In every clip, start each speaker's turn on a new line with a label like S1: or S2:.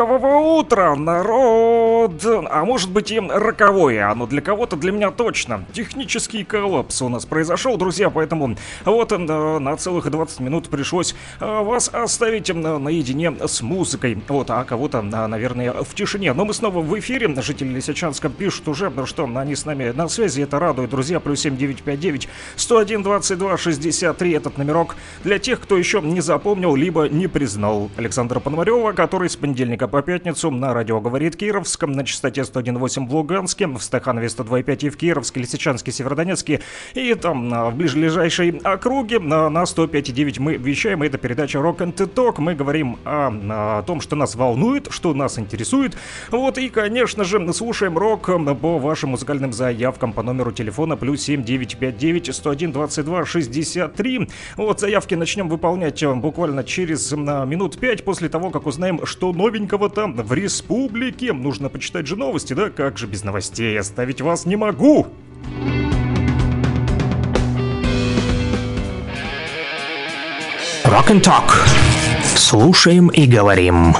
S1: Рокового утра, народ! А может быть и роковое, оно для кого-то, для меня точно. Технический коллапс у нас произошел, друзья, поэтому вот э, на целых 20 минут пришлось э, вас оставить э, наедине с музыкой. Вот, а кого-то, наверное, в тишине. Но мы снова в эфире. Жители Лисичанска пишут уже, что они с нами на связи. Это радует, друзья. Плюс 7959 101 22 63 этот номерок для тех, кто еще не запомнил, либо не признал. Александра Пономарева, который с понедельника по пятницу на радио «Говорит Кировском» на частоте 101.8 в Луганске, в Стаханове 102.5 и в Кировске, Лисичанске, Северодонецке и там в ближайшей округе на, на 105.9 мы вещаем. Это передача Rock and Talk. Мы говорим о, о том, что нас волнует, что нас интересует. Вот и, конечно же, слушаем рок по вашим музыкальным заявкам по номеру телефона плюс 7959 101 22 63. Вот заявки начнем выполнять буквально через минут 5 5 после того, как узнаем, что новенького там в республике. Нужно почитать же новости, да? Как же без новостей? Оставить вас не могу! Rock and Talk. Слушаем и говорим.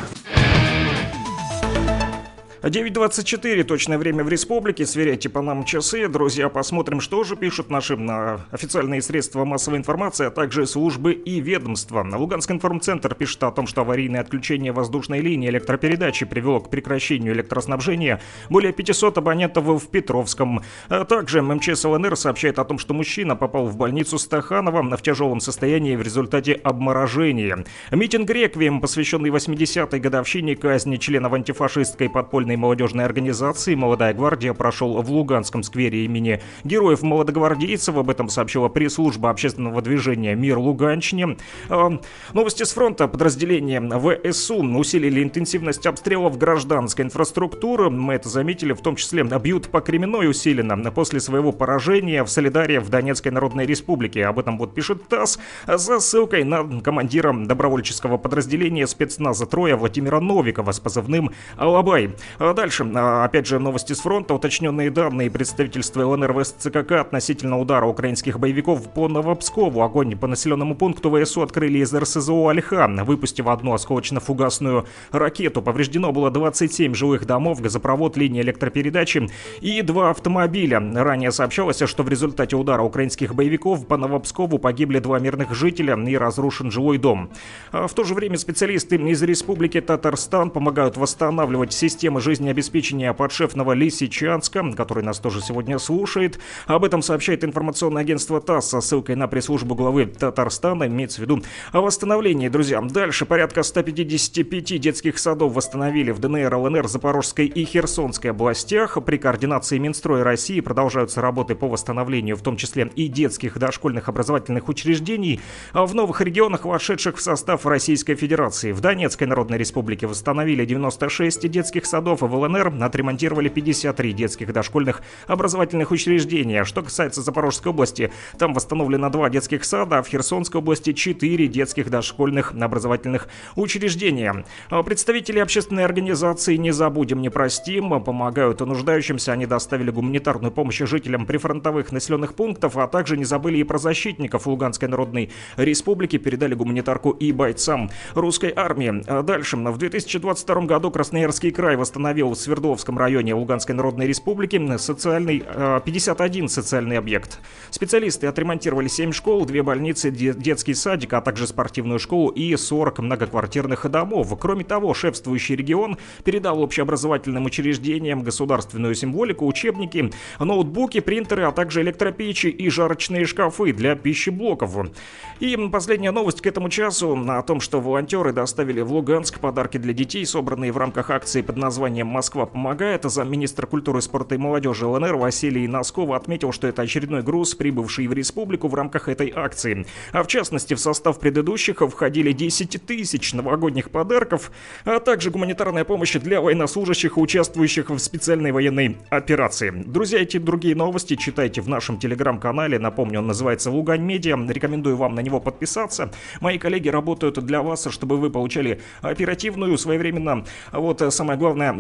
S1: 9.24, точное время в республике, сверяйте по нам часы. Друзья, посмотрим, что же пишут наши на официальные средства массовой информации, а также службы и ведомства. Луганский информцентр пишет о том, что аварийное отключение воздушной линии электропередачи привело к прекращению электроснабжения более 500 абонентов в Петровском. А также МЧС ЛНР сообщает о том, что мужчина попал в больницу Стаханова в тяжелом состоянии в результате обморожения. Митинг «Реквием», посвященный 80-й годовщине казни членов антифашистской подпольной общественной молодежной организации «Молодая гвардия» прошел в Луганском сквере имени Героев Молодогвардейцев. Об этом сообщила пресс-служба общественного движения «Мир Луганщине». А, новости с фронта. Подразделения ВСУ усилили интенсивность обстрелов гражданской инфраструктуры. Мы это заметили, в том числе бьют по Кременной усиленно после своего поражения в Солидаре в Донецкой Народной Республике. Об этом вот пишет ТАСС за ссылкой на командира добровольческого подразделения спецназа Троя Владимира Новикова с позывным «Алабай». А дальше, а, опять же, новости с фронта. Уточненные данные представительства ЛНР в СЦКК относительно удара украинских боевиков по Новопскову. Огонь по населенному пункту ВСУ открыли из РСЗО «Альха», выпустив одну осколочно-фугасную ракету. Повреждено было 27 жилых домов, газопровод, линии электропередачи и два автомобиля. Ранее сообщалось, что в результате удара украинских боевиков по Новопскову погибли два мирных жителя и разрушен жилой дом. А в то же время специалисты из Республики Татарстан помогают восстанавливать системы жизнеобеспечения подшефного Лисичанска, который нас тоже сегодня слушает. Об этом сообщает информационное агентство ТАСС со ссылкой на пресс-службу главы Татарстана. Имеется в виду о восстановлении, друзья. Дальше порядка 155 детских садов восстановили в ДНР, ЛНР, Запорожской и Херсонской областях. При координации Минстроя России продолжаются работы по восстановлению, в том числе и детских дошкольных образовательных учреждений в новых регионах, вошедших в состав Российской Федерации. В Донецкой Народной Республике восстановили 96 детских садов, в ЛНР отремонтировали 53 детских дошкольных образовательных учреждения. Что касается Запорожской области, там восстановлено два детских сада, а в Херсонской области 4 детских дошкольных образовательных учреждения. А представители общественной организации «Не забудем, не простим» помогают нуждающимся. Они доставили гуманитарную помощь жителям прифронтовых населенных пунктов, а также не забыли и про защитников Луганской Народной Республики, передали гуманитарку и бойцам русской армии. А дальше. В 2022 году Красноярский край восстановил установил в Свердловском районе Луганской Народной Республики социальный, 51 э, социальный объект. Специалисты отремонтировали 7 школ, 2 больницы, детский садик, а также спортивную школу и 40 многоквартирных домов. Кроме того, шефствующий регион передал общеобразовательным учреждениям государственную символику, учебники, ноутбуки, принтеры, а также электропечи и жарочные шкафы для пищеблоков. И последняя новость к этому часу о том, что волонтеры доставили в Луганск подарки для детей, собранные в рамках акции под названием названием «Москва помогает». Замминистра культуры, спорта и молодежи ЛНР Василий Носкова отметил, что это очередной груз, прибывший в республику в рамках этой акции. А в частности, в состав предыдущих входили 10 тысяч новогодних подарков, а также гуманитарная помощь для военнослужащих, участвующих в специальной военной операции. Друзья, эти другие новости читайте в нашем телеграм-канале. Напомню, он называется «Лугань Медиа». Рекомендую вам на него подписаться. Мои коллеги работают для вас, чтобы вы получали оперативную, своевременно, вот э, самое главное,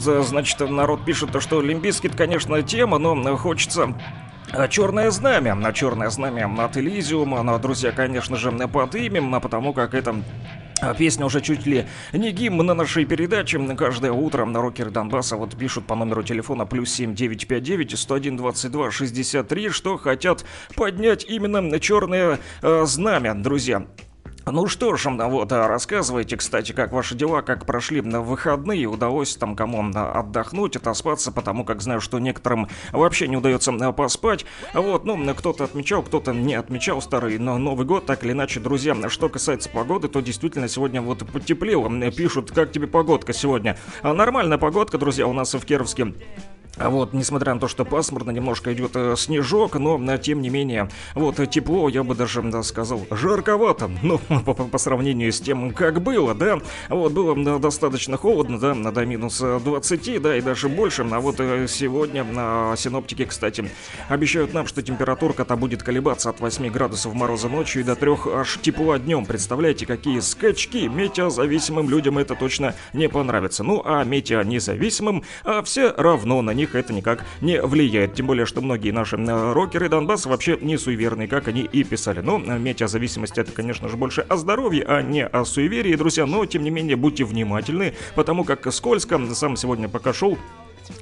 S1: Тут, значит, народ пишет, то, что Limp Bizkit, конечно, тема, но хочется а, Черное знамя, на черное знамя от Элизиума, но, друзья, конечно же, поднимем, потому как это а, Песня уже чуть ли не гимн на нашей передаче. Каждое утро на рокеры Донбасса вот пишут по номеру телефона плюс 7959 101 22 63, что хотят поднять именно черное э, знамя, друзья. Ну что ж, вот, а рассказывайте, кстати, как ваши дела, как прошли на выходные, удалось там кому отдохнуть, отоспаться, потому как знаю, что некоторым вообще не удается поспать. Вот, ну, кто-то отмечал, кто-то не отмечал старый но Новый год, так или иначе, друзья. Что касается погоды, то действительно сегодня вот потеплело. Пишут, как тебе погодка сегодня? А нормальная погодка, друзья, у нас в Кировске а вот, несмотря на то, что пасмурно, немножко идет э, снежок, но э, тем не менее, вот э, тепло, я бы даже да, сказал, жарковато, ну, по, по сравнению с тем, как было, да. Вот, было достаточно холодно, да, до минус 20, да, и даже больше. А вот сегодня на синоптики, кстати, обещают нам, что температурка-то будет колебаться от 8 градусов мороза ночью и до 3 аж тепла днем. Представляете, какие скачки метеозависимым людям это точно не понравится. Ну, а метеонезависимым а все равно на них них это никак не влияет. Тем более, что многие наши э, рокеры Донбасса вообще не суеверные, как они и писали. Но э, метеозависимость это, конечно же, больше о здоровье, а не о суеверии, друзья. Но, тем не менее, будьте внимательны, потому как скользко. Сам сегодня пока шел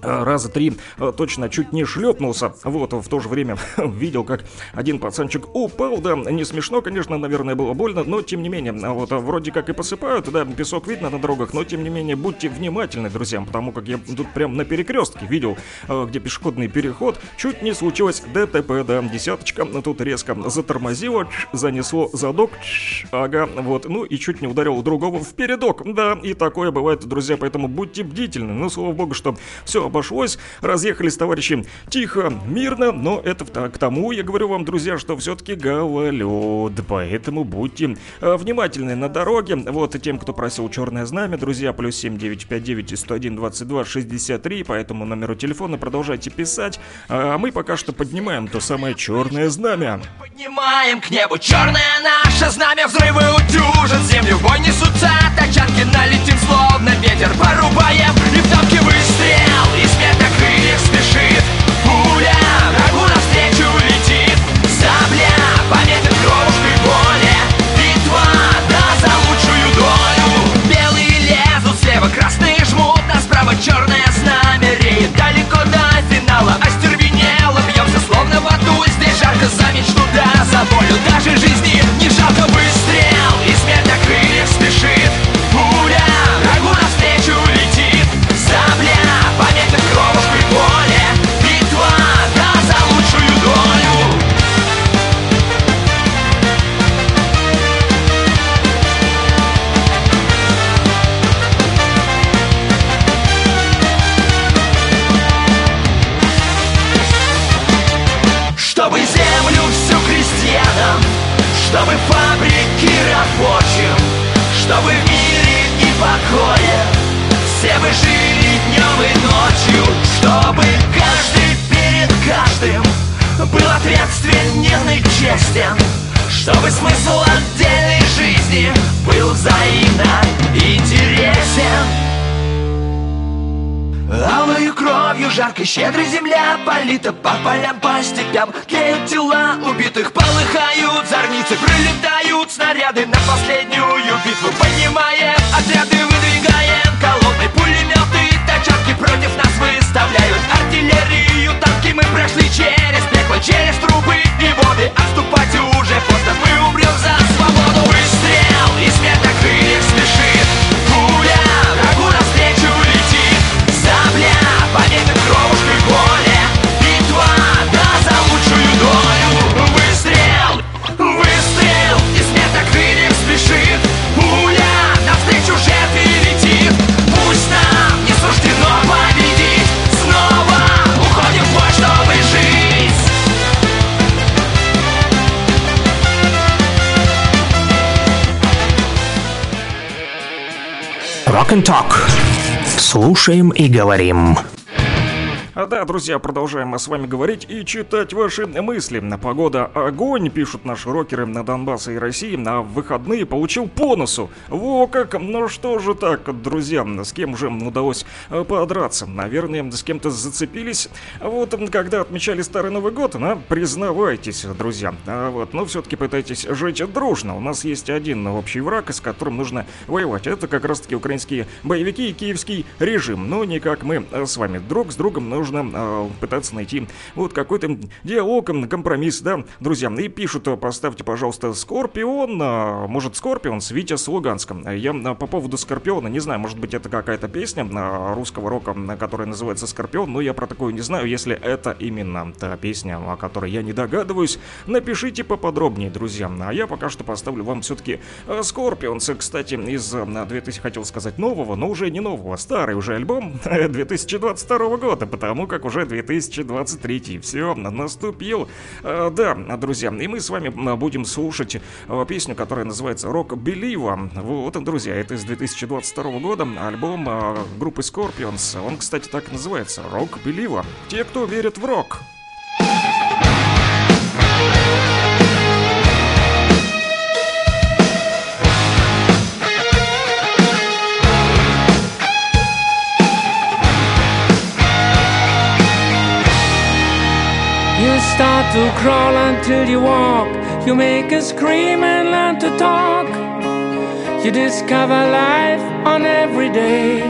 S1: раза три э, точно чуть не шлепнулся. Вот, в то же время видел, как один пацанчик упал, да, не смешно, конечно, наверное, было больно, но тем не менее, вот, вроде как и посыпают, да, песок видно на дорогах, но тем не менее, будьте внимательны, друзья, потому как я тут прям на перекрестке видел, э, где пешеходный переход, чуть не случилось ДТП, да, десяточка тут резко затормозила, занесло задок, ага, вот, ну и чуть не ударил другого в передок, да, и такое бывает, друзья, поэтому будьте бдительны, ну, слава богу, что все обошлось. Разъехались товарищи тихо, мирно, но это к тому, я говорю вам, друзья, что все-таки гололед, поэтому будьте э, внимательны на дороге. Вот тем, кто просил черное знамя, друзья, плюс 7959 101 22 63, по этому номеру телефона продолжайте писать, а мы пока что поднимаем то самое черное знамя.
S2: Поднимаем к небу черное наше знамя, взрывы утюжат землю, бой несутся тачанки, налетим словно ветер, порубаем и в дамке выстрел Даже жизни не жалко выстрел Был ответственен и честен Чтобы смысл отдельной жизни Был взаимно интересен Алою кровью жаркой щедрой земля Полита по полям, по степям Тлеют тела убитых, полыхают зорницы Прилетают снаряды. На последнюю битву Поднимаем отряды, выдвигаем колонны нас выставляют Артиллерию, танки мы прошли через пекло Через трубы и воды. Отступать уже поздно, мы умрем за
S3: Rock and Talk. Слушаем и говорим.
S1: А да, друзья, продолжаем мы с вами говорить и читать ваши мысли. На погода огонь, пишут наши рокеры на Донбассе и России. На выходные получил по носу. Во как, ну что же так, друзья, с кем же удалось э, подраться? Наверное, с кем-то зацепились. Вот когда отмечали Старый Новый год, а, признавайтесь, друзья. А вот, но все-таки пытайтесь жить дружно. У нас есть один общий враг, с которым нужно воевать. Это как раз-таки украинские боевики и киевский режим. Но не как мы э, с вами. Друг с другом нужно нужно пытаться найти вот какой-то диалог, компромисс, да, друзья. И пишут, поставьте, пожалуйста, Скорпион, может, Скорпион с Витя с Луганском. Я по поводу Скорпиона не знаю, может быть, это какая-то песня русского рока, которая называется Скорпион, но я про такую не знаю. Если это именно та песня, о которой я не догадываюсь, напишите поподробнее, друзья. А я пока что поставлю вам все-таки Скорпионс, кстати, из 2000, хотел сказать, нового, но уже не нового, старый уже альбом 2022 года, потому как уже 2023. Все, наступил. Да, друзья, и мы с вами будем слушать песню, которая называется «Рок Белива». Вот, друзья, это из 2022 года альбом группы Scorpions. Он, кстати, так и называется «Рок Белива». Те, кто верит в рок.
S4: You to crawl until you walk. You make a scream and learn to talk. You discover life on every day.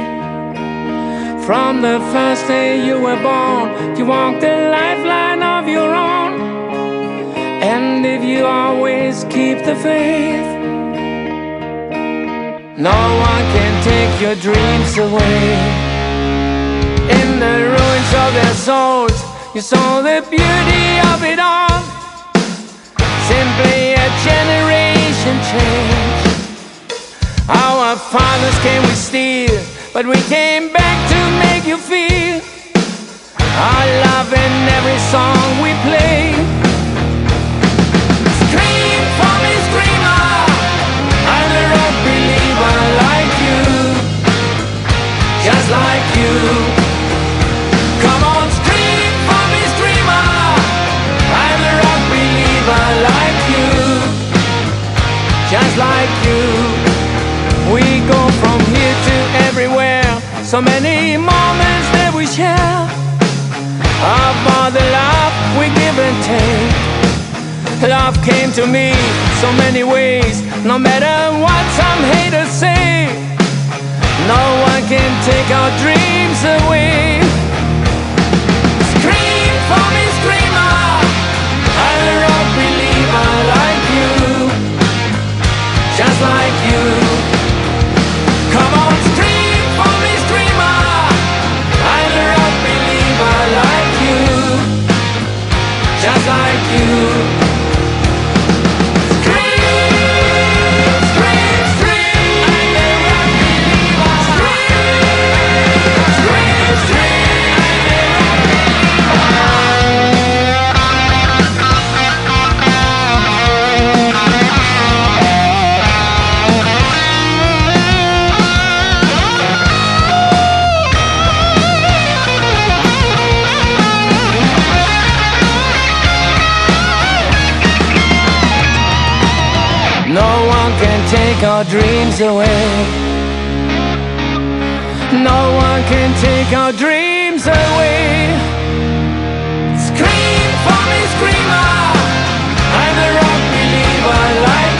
S4: From the first day you were born, you walk the lifeline of your own. And if you always keep the faith, no one can take your dreams away. In the ruins of their souls, you saw the beauty of it all. Simply a generation change. Our fathers came with steel, but we came back to make you feel our love in every song we play. So many moments that we share. Of all the love we give and take. Love came to me so many ways. No matter what some haters say, no one can take our dreams away. Our dreams away. No one can take our dreams away. Scream for me, screamer. I'm a rock believer like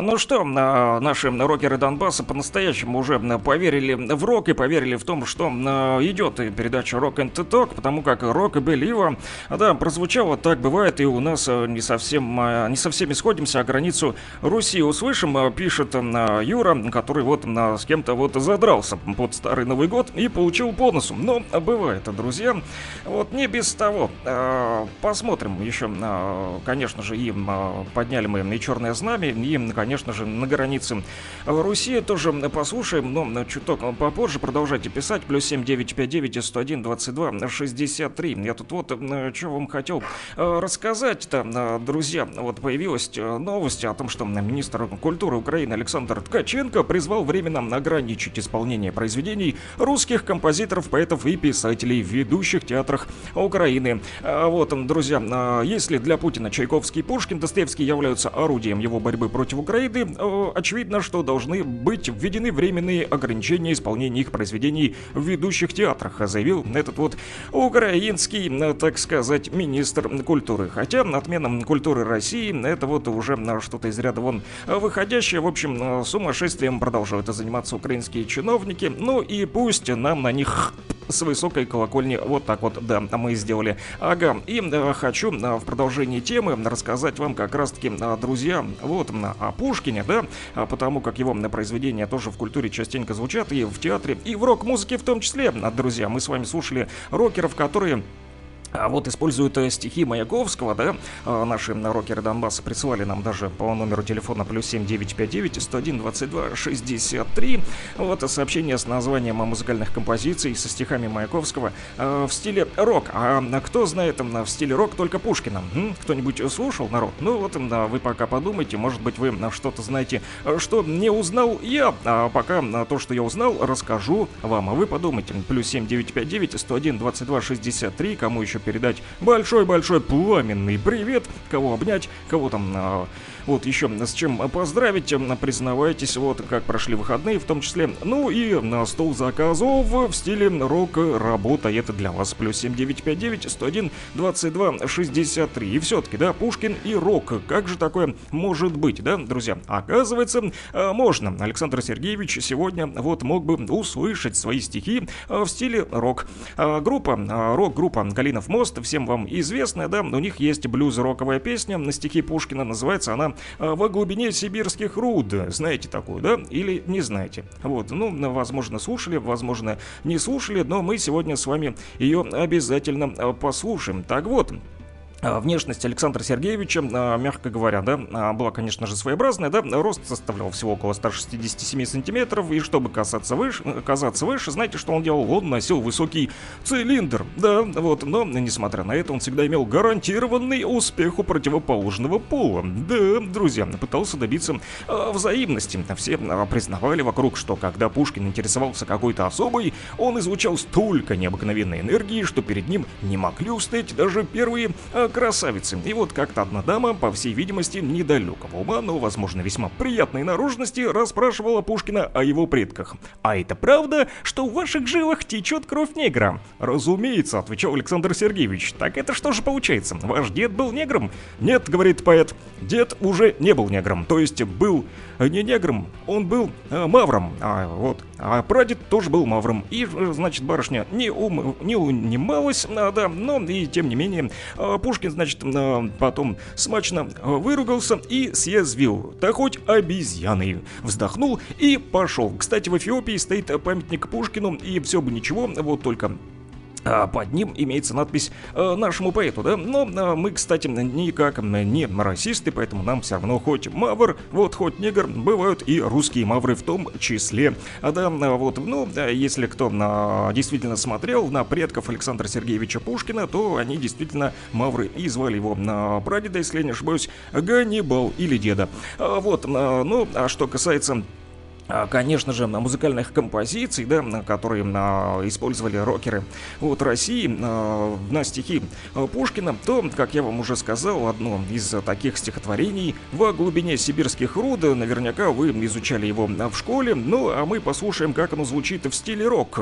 S1: А, Ну что, а, наши рокеры Донбасса по-настоящему уже поверили в рок и поверили в том, что м, идет передача Rock and Talk, потому как рок и Белива, да, прозвучало, так бывает, и у нас а, не совсем, а, не со всеми сходимся, а границу Руси услышим, а, пишет а, Юра, который вот с кем-то вот задрался под Старый Новый год и получил по носу. Но бывает, друзья, вот не без того. А, Посмотрим еще, а, конечно же, и м, а, подняли мы и Черное Знамя, и, конечно же, на границе Руси тоже послушаем, но чуток попозже продолжайте писать. Плюс 7959 101 22 63. Я тут вот что вам хотел рассказать-то, друзья. Вот появилась новость о том, что министр культуры Украины Александр Ткаченко призвал временно ограничить исполнение произведений русских композиторов, поэтов и писателей в ведущих театрах Украины. Вот, друзья, если для Путина Чайковский и Пушкин, Достоевский являются орудием его борьбы против Украины, очевидно, что должны быть введены временные ограничения исполнения их произведений в ведущих театрах, заявил этот вот украинский, так сказать, министр культуры. Хотя отмена культуры России это вот уже что-то из ряда вон выходящее. В общем, сумасшествием продолжают заниматься украинские чиновники. Ну и пусть нам на них с высокой колокольни. Вот так вот, да, мы сделали. Ага, и э, хочу э, в продолжении темы рассказать вам как раз-таки, э, друзья, вот о Пушкине, да, потому как его произведения тоже в культуре частенько звучат и в театре, и в рок-музыке в том числе. Друзья, мы с вами слушали рокеров, которые а вот используют э, стихи Маяковского, да, а, наши рокеры Донбасса присылали нам даже по номеру телефона плюс 7959 101 22 63 вот сообщение с названием музыкальных композиций со стихами Маяковского э, в стиле рок. А кто знает в стиле рок только Пушкина? Кто-нибудь слушал народ? Ну вот, да, вы пока подумайте, может быть вы что-то знаете, что не узнал я, а пока то, что я узнал, расскажу вам, а вы подумайте. Плюс 7959 101 22 63, кому еще передать. Большой-большой пламенный привет, кого обнять, кого там а, вот еще с чем поздравить, признавайтесь, вот как прошли выходные в том числе. Ну и на стол заказов в стиле рок работает для вас. Плюс 7959 101 22 63. И все-таки, да, Пушкин и рок. Как же такое может быть, да, друзья? Оказывается, а, можно. Александр Сергеевич сегодня вот мог бы услышать свои стихи а, в стиле рок. А, группа, рок-группа Галинов мост, всем вам известная, да, у них есть блюз-роковая песня на стихи Пушкина, называется она а, «Во глубине сибирских руд». Знаете такую, да? Или не знаете? Вот, ну, возможно, слушали, возможно, не слушали, но мы сегодня с вами ее обязательно а, послушаем. Так вот, внешность Александра Сергеевича, а, мягко говоря, да, а, была, конечно же, своеобразная, да, рост составлял всего около 167 сантиметров, и чтобы касаться выше, казаться выше, знаете, что он делал? Он носил высокий цилиндр, да, вот, но, несмотря на это, он всегда имел гарантированный успех у противоположного пола. Да, друзья, пытался добиться взаимности. Все признавали вокруг, что когда Пушкин интересовался какой-то особой, он излучал столько необыкновенной энергии, что перед ним не могли устоять даже первые красавицы. И вот как-то одна дама, по всей видимости, недалекого ума, но, возможно, весьма приятной наружности, расспрашивала Пушкина о его предках. «А это правда, что в ваших жилах течет кровь негра?» «Разумеется», — отвечал Александр Сергеевич. «Так это что же получается? Ваш дед был негром?» «Нет», — говорит поэт, — «дед уже не был негром, то есть был не негром, он был э, мавром, а вот, а прадед тоже был мавром. И, э, значит, барышня не, ум, не унималась, а, да, но и тем не менее, э, Пушкин, значит, э, потом смачно э, выругался и съязвил. Да хоть обезьяны. Вздохнул и пошел. Кстати, в Эфиопии стоит памятник Пушкину, и все бы ничего, вот только а под ним имеется надпись э, нашему поэту, да? Но э, мы, кстати, никак не расисты, поэтому нам все равно хоть мавр, вот хоть негр, бывают и русские мавры в том числе. А да, вот, ну, если кто э, действительно смотрел на предков Александра Сергеевича Пушкина, то они действительно мавры и звали его на прадеда, если не ошибаюсь, Ганнибал или деда. А, вот, ну, а что касается а, конечно же, музыкальных композиций, да, которые а, использовали рокеры вот России а, на стихи Пушкина, то, как я вам уже сказал, одно из таких стихотворений «Во глубине сибирских руд», наверняка вы изучали его в школе, ну а мы послушаем, как оно звучит в стиле рок.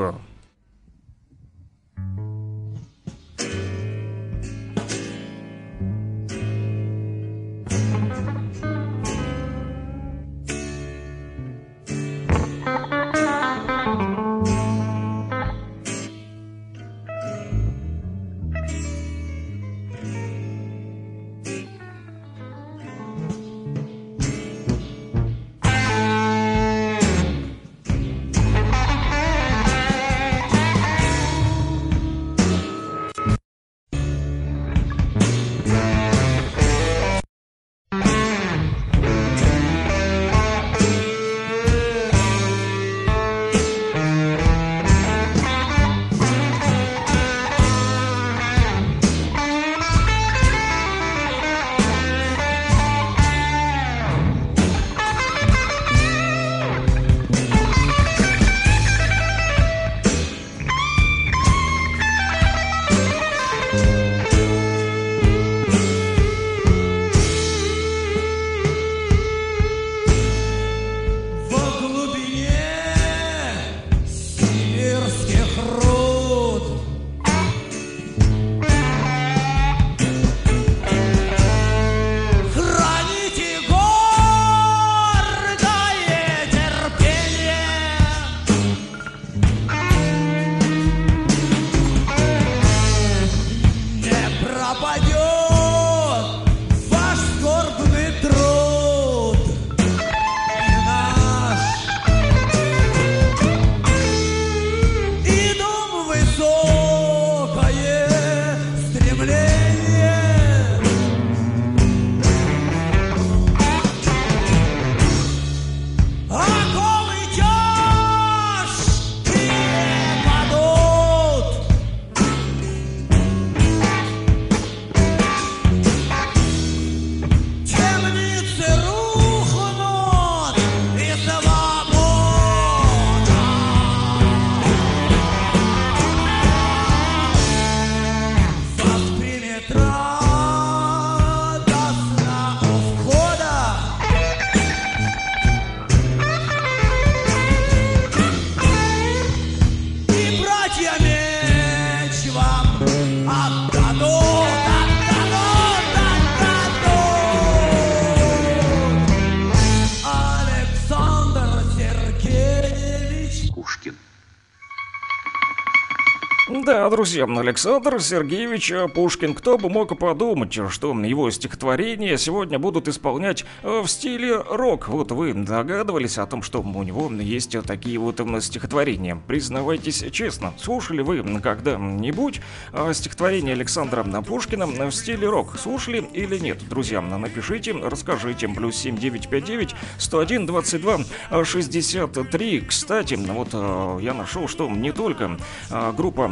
S1: Да, друзья, Александр Сергеевич Пушкин. Кто бы мог подумать, что его стихотворения сегодня будут исполнять э, в стиле рок. Вот вы догадывались о том, что у него есть такие вот стихотворения. Признавайтесь честно, слушали вы когда-нибудь э, стихотворение Александра Пушкина в стиле рок? Слушали или нет? Друзья, напишите, расскажите. Плюс 7959 101 22 63. Кстати, вот э, я нашел, что не только группа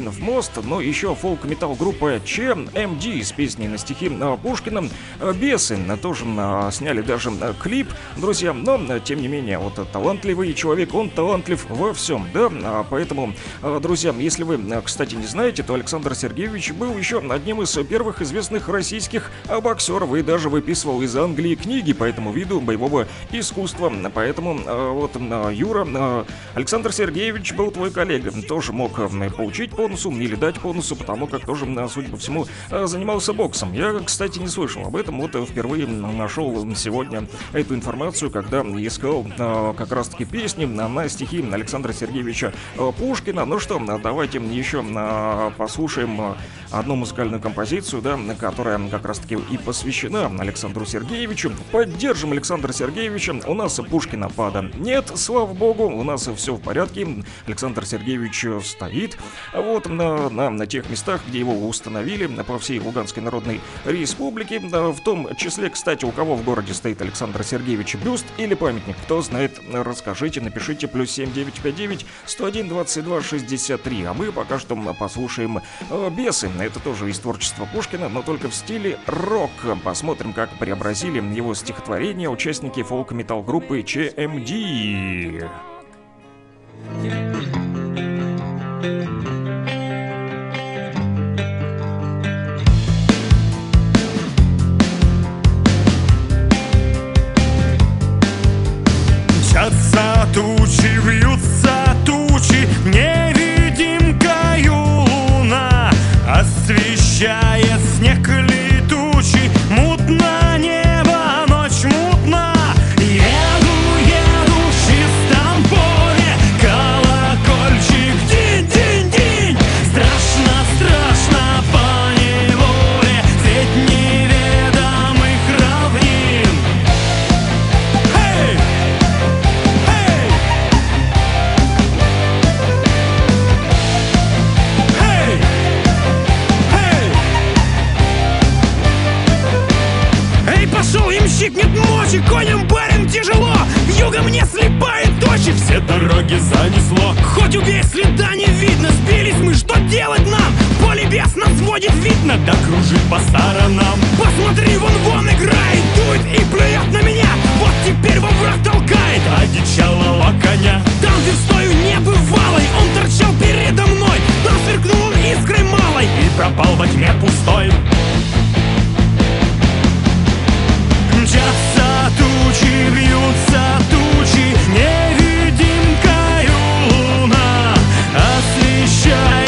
S1: Калинов мост, но еще фолк-метал группа ЧМД с песней на стихи Пушкина «Бесы». Тоже сняли даже клип, друзья, но тем не менее, вот талантливый человек, он талантлив во всем, да, поэтому, друзья, если вы, кстати, не знаете, то Александр Сергеевич был еще одним из первых известных российских боксеров и даже выписывал из Англии книги по этому виду боевого искусства, поэтому вот Юра, Александр Сергеевич был твой коллега, тоже мог получить бонусу или дать бонусу, потому как тоже, судя по всему, э, занимался боксом. Я, кстати, не слышал об этом, вот впервые нашел сегодня эту информацию, когда искал э, как раз-таки песни на стихи Александра Сергеевича э, Пушкина. Ну что, давайте еще послушаем одну музыкальную композицию, да, которая как раз-таки и посвящена Александру Сергеевичу. Поддержим Александра Сергеевича. У нас Пушкина пада нет, слава богу, у нас все в порядке. Александр Сергеевич стоит вот на, на, на тех местах, где его установили по всей Луганской Народной Республике. В том числе, кстати, у кого в городе стоит Александр Сергеевич бюст или памятник, кто знает, расскажите, напишите плюс 7959 101 22 63. А мы пока что послушаем э, «Бесы». Это тоже из творчества Пушкина, но только в стиле рок. Посмотрим, как преобразили его стихотворения участники фолк-метал группы ЧМД.
S5: Мчатся тучи, вьются тучи, невидимкою луна. Освещает снег дороги занесло. Хоть убей, следа не видно, сбились мы, что делать нам? Поле бес нас сводит, видно, да кружит по сторонам. Посмотри, вон вон играет, дует и плюет на меня. Вот теперь во враг толкает, одичалого коня. Там, где стою небывалой, он торчал передо мной. Там сверкнул он искрой малой. И пропал во тьме пустой. Мчатся тучи, вьются тучи, невидимкою Освещает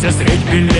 S5: собрались средь белеющих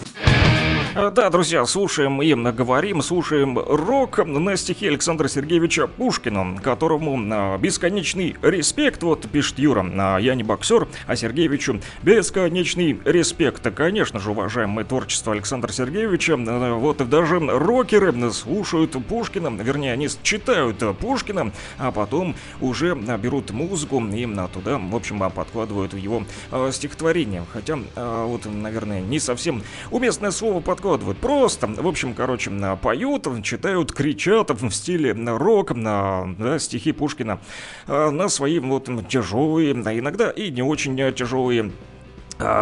S1: Да, друзья, слушаем и говорим, слушаем рок на стихи Александра Сергеевича Пушкина, которому а, бесконечный респект, вот пишет Юра, а я не боксер, а Сергеевичу бесконечный респект. Конечно же, уважаемое творчество Александра Сергеевича, а, вот даже рокеры слушают Пушкина, вернее, они читают Пушкина, а потом уже берут музыку и туда, в общем, подкладывают в его стихотворение. Хотя, вот, наверное, не совсем уместное слово подкладывают. Просто, в общем, короче, поют, читают, кричат в стиле рок, на да, стихи Пушкина а, на свои вот тяжелые, а иногда и не очень а, тяжелые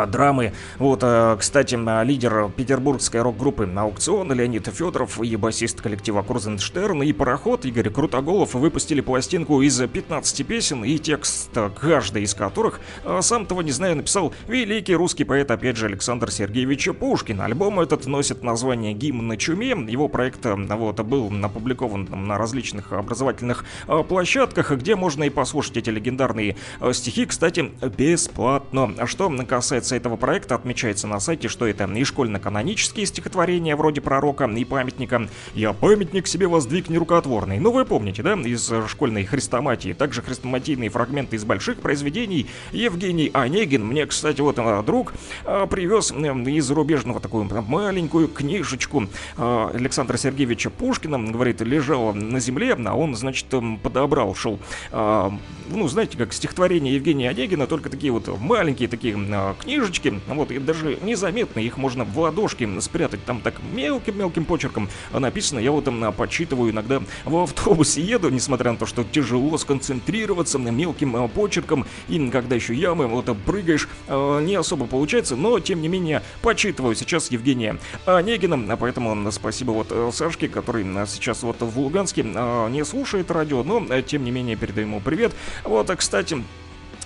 S1: драмы. Вот, а, кстати, а, лидер петербургской рок-группы «Аукцион» Леонид Федоров и басист коллектива Крузенштерн и Пароход Игорь Крутоголов выпустили пластинку из 15 песен и текст каждой из которых, сам того не знаю, написал великий русский поэт, опять же, Александр Сергеевич Пушкин. Альбом этот носит название «Гимн на чуме». Его проект вот, был опубликован на различных образовательных площадках, где можно и послушать эти легендарные стихи, кстати, бесплатно. А что касается этого проекта, отмечается на сайте, что это и школьно-канонические стихотворения вроде пророка и памятника. Я памятник себе воздвиг нерукотворный. Ну вы помните, да, из школьной хрестоматии. Также хрестоматийные фрагменты из больших произведений. Евгений Онегин, мне, кстати, вот а, друг а, привез м, из зарубежного такую маленькую книжечку Александра Сергеевича Пушкина. Говорит, лежала на земле, а он, значит, подобрал, шел, ну, знаете, как стихотворение Евгения Онегина, только такие вот маленькие такие книжечки, вот, и даже незаметно их можно в ладошки спрятать, там так мелким-мелким почерком написано, я вот там почитываю иногда в автобусе еду, несмотря на то, что тяжело сконцентрироваться мелким а, почерком, и когда еще ямы, вот а, прыгаешь, а, не особо получается, но тем не менее почитываю. Сейчас Евгения Онегина, а поэтому спасибо вот э, Сашке, который сейчас вот в Луганске не слушает радио, но э, тем не менее передаю ему привет. Вот, кстати,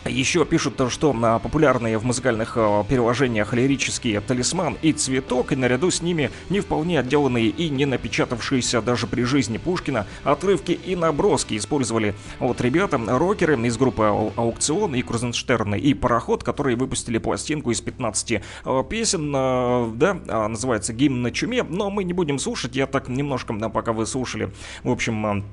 S1: еще пишут, то, что а, популярные в музыкальных а, переложениях лирические «Талисман» и «Цветок», и наряду с ними не вполне отделанные и не напечатавшиеся даже при жизни Пушкина отрывки и наброски использовали. Вот ребята, рокеры из группы «Ау- «Аукцион» и «Крузенштерны» и «Пароход», которые выпустили пластинку из 15 а, песен, а, да, называется «Гимн на чуме», но мы не будем слушать, я так немножко, да, пока вы слушали, в общем,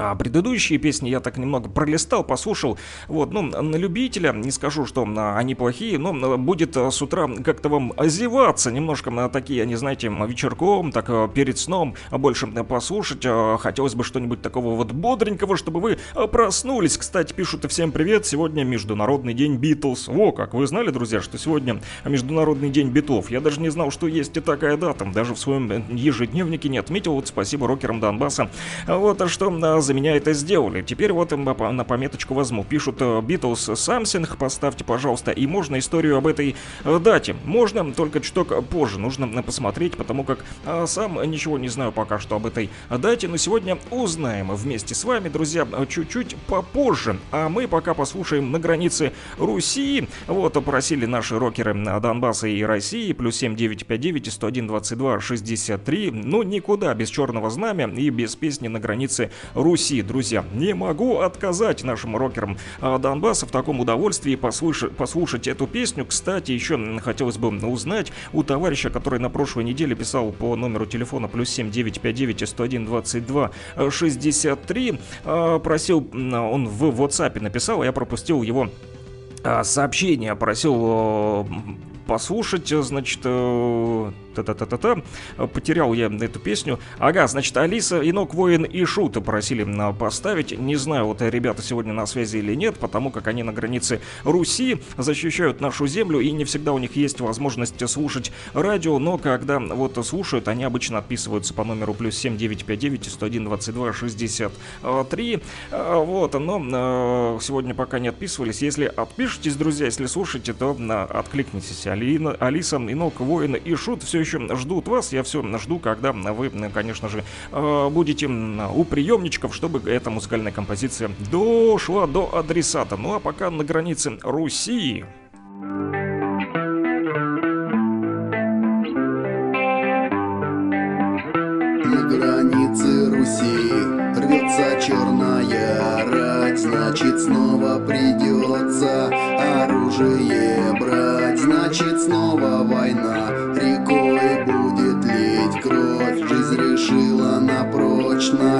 S1: а, предыдущие песни я так немного пролистал, послушал. Вот, ну, на любителя, не скажу, что а, они плохие, но а, будет а, с утра как-то вам озеваться. Немножко а, такие, они, знаете, вечерком, так перед сном больше послушать. Хотелось бы что-нибудь такого вот бодренького, чтобы вы проснулись. Кстати, пишут всем привет. Сегодня Международный день Битлз. Во, как вы знали, друзья, что сегодня Международный день Битлов. Я даже не знал, что есть и такая дата. Даже в своем э, ежедневнике не отметил. Вот спасибо рокерам Донбасса. Вот, а что а, за меня это сделали. Теперь вот на пометочку возьму. Пишут э, Beatles Something, поставьте, пожалуйста. И можно историю об этой э, дате. Можно, только чуток позже. Нужно э, посмотреть, потому как э, сам ничего не знаю пока что об этой дате. Но сегодня узнаем вместе с вами, друзья, э, чуть-чуть попозже. А мы пока послушаем на границе Руси. Вот, просили наши рокеры э, Донбасса и России. Плюс 7959 101 22 63. Ну, никуда без черного знамя и без песни на границе Руси, друзья. Не могу отказать нашим рокерам а, Донбасса в таком удовольствии послушать, послушать эту песню. Кстати, еще хотелось бы узнать у товарища, который на прошлой неделе писал по номеру телефона плюс 7959 101 22 63, а, просил, он в WhatsApp написал, я пропустил его а, сообщение, просил послушать, э, значит, э, та-та-та-та-та, потерял я эту песню. Ага, значит, Алиса, Инок, Воин и Шут просили м, поставить. Не знаю, вот ребята сегодня на связи или нет, потому как они на границе Руси защищают нашу землю, и не всегда у них есть возможность слушать радио, но когда вот слушают, они обычно отписываются по номеру плюс 7959 101 22 63. Э, Вот, но э, сегодня пока не отписывались. Если отпишетесь, друзья, если слушаете, то э, откликнитесь. Алина, Алиса, Инок, Воин и Шут, все все еще ждут вас, я все жду, когда вы, конечно же, э, будете у приемничков, чтобы эта музыкальная композиция дошла до адресата. Ну а пока на границе Руси
S6: На границе Руси рвется черная рать, значит снова придется оружие брать, значит снова война.
S3: точно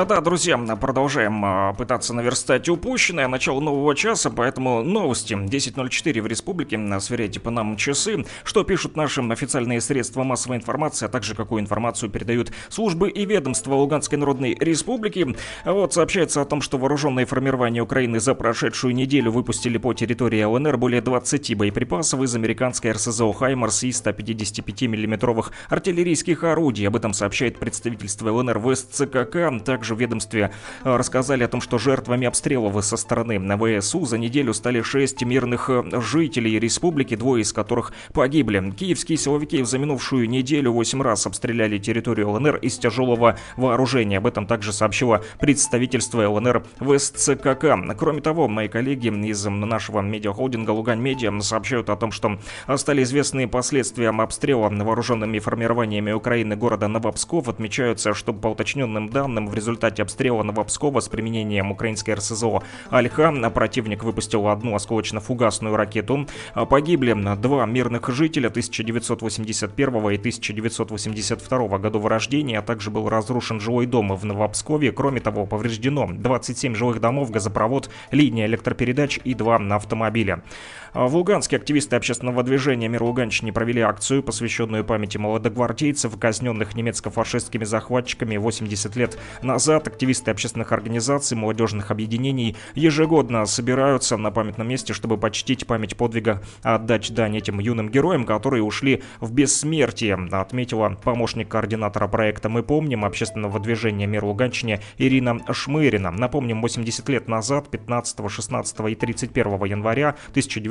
S1: А, да, друзья, продолжаем а, пытаться наверстать упущенное. Начало нового часа, поэтому новости. 10.04 в республике. Сверяйте по нам часы. Что пишут наши официальные средства массовой информации, а также какую информацию передают службы и ведомства Луганской Народной Республики. Вот сообщается о том, что вооруженные формирования Украины за прошедшую неделю выпустили по территории ЛНР более 20 боеприпасов из американской РСЗО «Хаймарс» и 155 миллиметровых артиллерийских орудий. Об этом сообщает представительство ЛНР в СЦКК. Также в ведомстве э, рассказали о том, что жертвами обстрелов со стороны ВСУ за неделю стали шесть мирных э, жителей республики, двое из которых погибли. Киевские силовики за минувшую неделю восемь раз обстреляли территорию ЛНР из тяжелого вооружения. Об этом также сообщило представительство ЛНР в СЦКК. Кроме того, мои коллеги из нашего медиахолдинга «Лугань Медиа» сообщают о том, что стали известны последствия обстрела вооруженными формированиями Украины города Новопсков. Отмечаются, что по уточненным данным в результате результате обстрела Новопскова с применением украинской РСЗО «Альха» противник выпустил одну осколочно-фугасную ракету. Погибли два мирных жителя 1981 и 1982 годов рождения, а также был разрушен жилой дом в Новопскове. Кроме того, повреждено 27 жилых домов, газопровод, линия электропередач и два автомобиля. В Луганске активисты общественного движения «Мир Луганщине» провели акцию, посвященную памяти молодогвардейцев, казненных немецко-фашистскими захватчиками 80 лет назад активисты общественных организаций, молодежных объединений ежегодно собираются на памятном месте, чтобы почтить память подвига, отдать дань этим юным героям, которые ушли в бессмертие, отметила помощник координатора проекта «Мы помним» общественного движения «Мир Луганщине» Ирина Шмырина. Напомним, 80 лет назад, 15, 16 и 31 января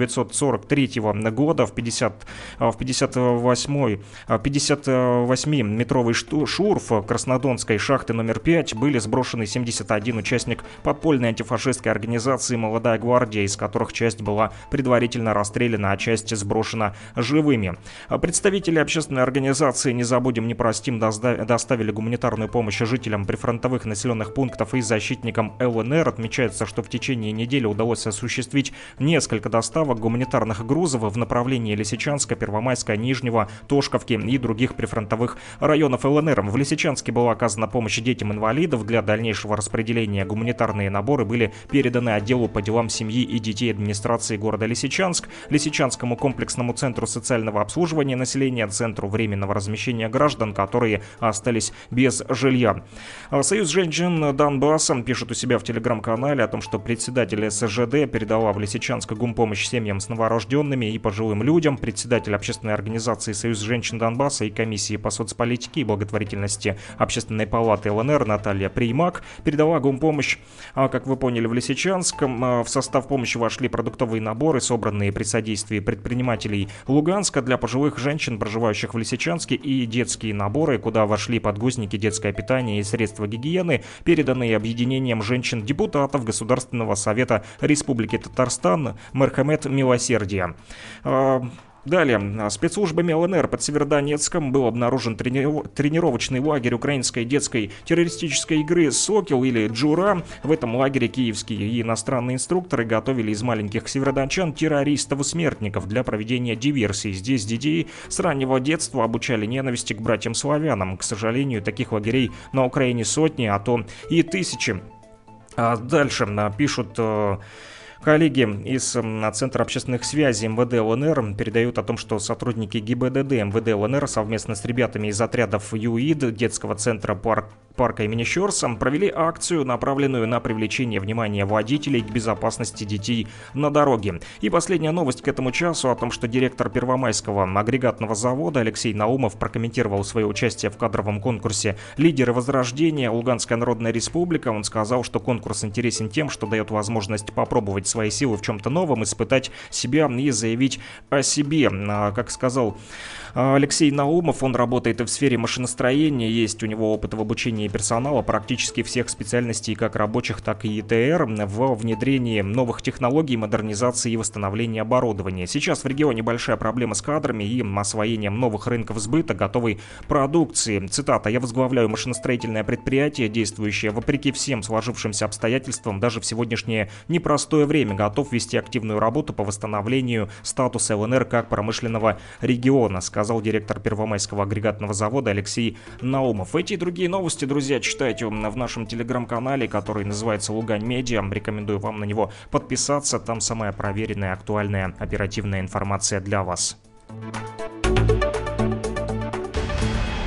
S1: 1943 года в 50 в 58 58-метровый шурф Краснодонской шахты номер 5 5 были сброшены 71 участник подпольной антифашистской организации «Молодая гвардия», из которых часть была предварительно расстреляна, а часть сброшена живыми. Представители общественной организации «Не забудем, не простим» доставили гуманитарную помощь жителям прифронтовых населенных пунктов и защитникам ЛНР. Отмечается, что в течение недели удалось осуществить несколько доставок гуманитарных грузов в направлении Лисичанска, Первомайска, Нижнего, Тошковки и других прифронтовых районов ЛНР. В Лисичанске была оказана помощь детям-инвалидам инвалидов для дальнейшего распределения гуманитарные наборы были переданы отделу по делам семьи и детей администрации города Лисичанск, Лисичанскому комплексному центру социального обслуживания населения, центру временного размещения граждан, которые остались без жилья. А, Союз женщин Донбасса пишет у себя в телеграм-канале о том, что председатель СЖД передала в Лисичанск гумпомощь семьям с новорожденными и пожилым людям. Председатель общественной организации Союз женщин Донбасса и комиссии по соцполитике и благотворительности Общественной палаты ЛНР Наталья Примак передала гумпомощь, а, как вы поняли, в Лисичанском. А, в состав помощи вошли продуктовые наборы, собранные при содействии предпринимателей Луганска для пожилых женщин, проживающих в Лисичанске, и детские наборы, куда вошли подгузники, детское питание и средства гигиены, переданные объединением женщин-депутатов Государственного совета Республики Татарстан Мархамед Милосердия. А, Далее. Спецслужбами ЛНР под Северодонецком был обнаружен трени... тренировочный лагерь украинской детской террористической игры «Сокел» или «Джура». В этом лагере киевские и иностранные инструкторы готовили из маленьких северодончан террористов-смертников для проведения диверсий. Здесь детей с раннего детства обучали ненависти к братьям-славянам. К сожалению, таких лагерей на Украине сотни, а то и тысячи. А дальше пишут э, Коллеги из Центра общественных связей МВД ЛНР передают о том, что сотрудники ГИБДД МВД ЛНР совместно с ребятами из отрядов ЮИД, детского центра парк парка имени Щерса провели акцию, направленную на привлечение внимания водителей к безопасности детей на дороге. И последняя новость к этому часу о том, что директор Первомайского агрегатного завода Алексей Наумов прокомментировал свое участие в кадровом конкурсе «Лидеры Возрождения. Луганская Народная Республика». Он сказал, что конкурс интересен тем, что дает возможность попробовать свои силы в чем-то новом, испытать себя и заявить о себе. А, как сказал Алексей Наумов, он работает в сфере машиностроения, есть у него опыт в обучении персонала практически всех специальностей, как рабочих, так и ИТР, в внедрении новых технологий, модернизации и восстановлении оборудования. Сейчас в регионе большая проблема с кадрами и освоением новых рынков сбыта готовой продукции. Цитата. «Я возглавляю машиностроительное предприятие, действующее вопреки всем сложившимся обстоятельствам, даже в сегодняшнее непростое время готов вести активную работу по восстановлению статуса ЛНР как промышленного региона», сказал сказал директор Первомайского агрегатного завода Алексей Наумов. Эти и другие новости, друзья, читайте в нашем телеграм-канале, который называется Лугань Медиа. Рекомендую вам на него подписаться. Там самая проверенная, актуальная, оперативная информация для вас.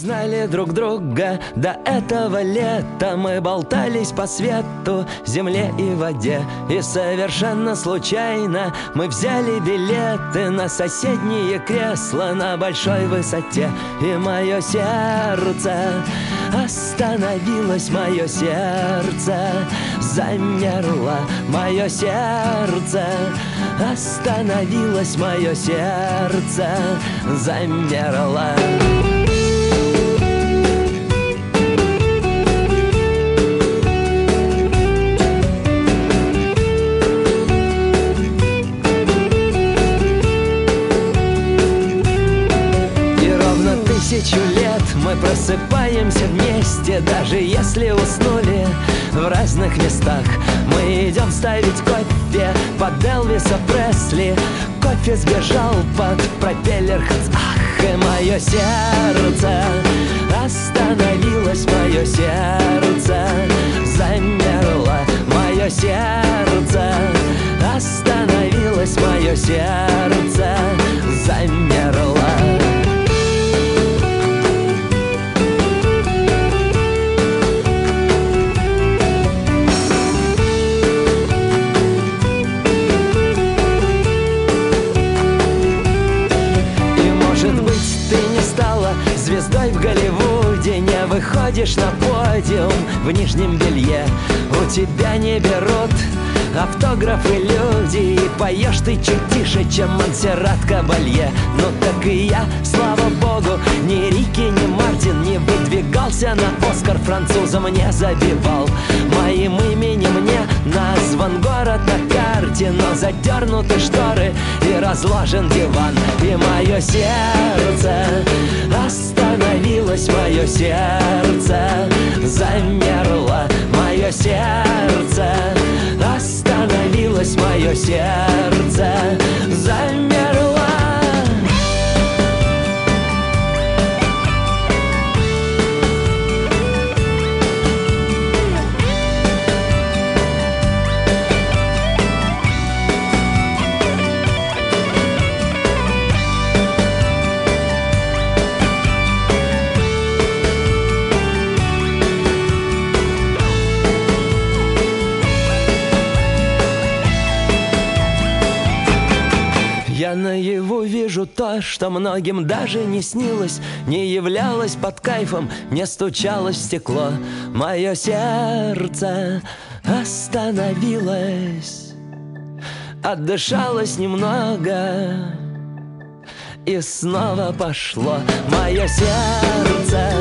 S7: знали друг друга. До этого лета мы болтались по свету, земле и воде. И совершенно случайно мы взяли билеты На соседние кресла на большой высоте. И мое сердце остановилось, мое сердце замерло Мое сердце остановилось, мое сердце замерло тысячу лет мы просыпаемся вместе Даже если уснули в разных местах. Мы идем ставить кофе под Элвиса Пресли. Кофе сбежал под пропеллер. Ах, и мое сердце Остановилось мое сердце Замерло мое сердце Остановилось мое сердце Замерло выходишь на подиум в нижнем белье. У тебя не берут автографы люди И поешь ты чуть тише, чем Монсеррат Кабалье. Ну так и я, слава богу, ни Рики, ни Мартин Не выдвигался на Оскар французом не забивал. Моим именем не назван город на карте Но задернуты шторы и разложен диван. И мое сердце остановилось, мое сердце замерло Мое сердце остановилось мое сердце замерло Я наяву вижу то, что многим даже не снилось Не являлось под кайфом, не стучалось стекло. Мое сердце остановилось Отдышалось немного И снова пошло. Мое сердце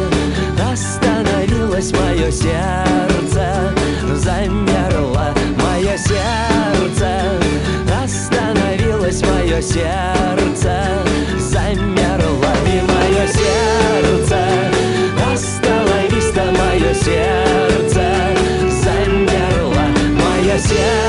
S7: остановилось Мое сердце замерло. Мое сердце остановилось мое сердце Замерло и мое сердце Остановись-то мое сердце Замерло мое сердце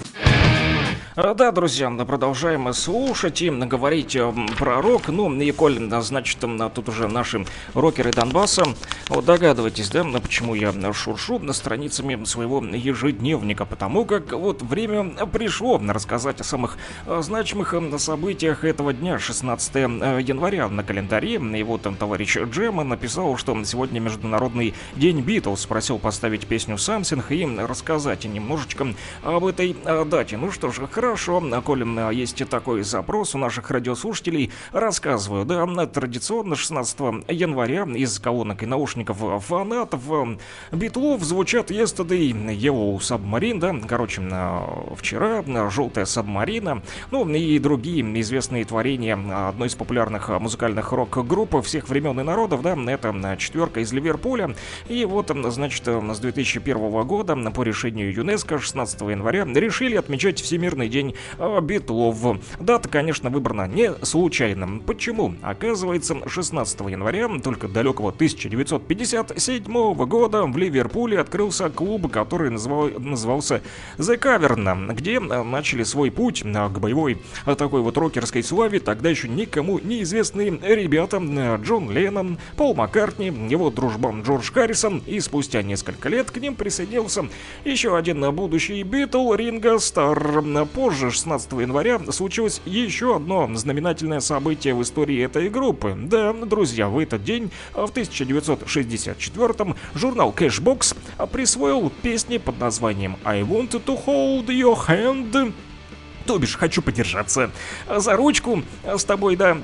S1: А, Да, друзья, мы продолжаем слушать и говорить э, про рок. Ну, и коль, значит, м, тут уже наши рокеры Донбасса, вот догадываетесь, да, почему я шуршу на страницами своего ежедневника, потому как вот время пришло рассказать о самых э, значимых э, событиях этого дня, 16 э, января на календаре. И вот там товарищ Джема написал, что сегодня Международный день Битлз, просил поставить песню «Something» и рассказать немножечко об этой э, дате. Ну что ж, хорошо, коли м, есть такой запрос у наших радиослушателей, рассказываю. Да, традиционно 16 января из колонок и наушников фанатов Битлов звучат Yesterday, Yellow Submarine, да, короче, э, вчера Желтая Сабмарина, ну и другие известные творения одной из популярных музыкальных рок-групп всех времен и народов, да, это четверка из Ливерпуля. И вот, значит, э, с 2001 года по решению ЮНЕСКО 16 января решили отмечать Всемирный день э, Битлов. Дата, конечно, выбрана не случайно. Почему? Оказывается, 16 января только далекого 1957 года в Ливерпуле открылся клуб, который называл- назывался The Cavern, где э, начали свой путь э, к боевой э, такой вот рокерской славе тогда еще никому неизвестные ребята Джон Леннон, Пол Маккартни, его дружбан Джордж Харрисон, и спустя несколько лет к ним присоединился еще один будущий Битл Ринго Стар. Позже, 16 января, случилось еще одно знаменательное событие в истории этой группы. Да, друзья, в этот день, в 1964-м, журнал Cashbox присвоил песни под названием I Want to Hold Your Hand то бишь, хочу подержаться за ручку с тобой, да,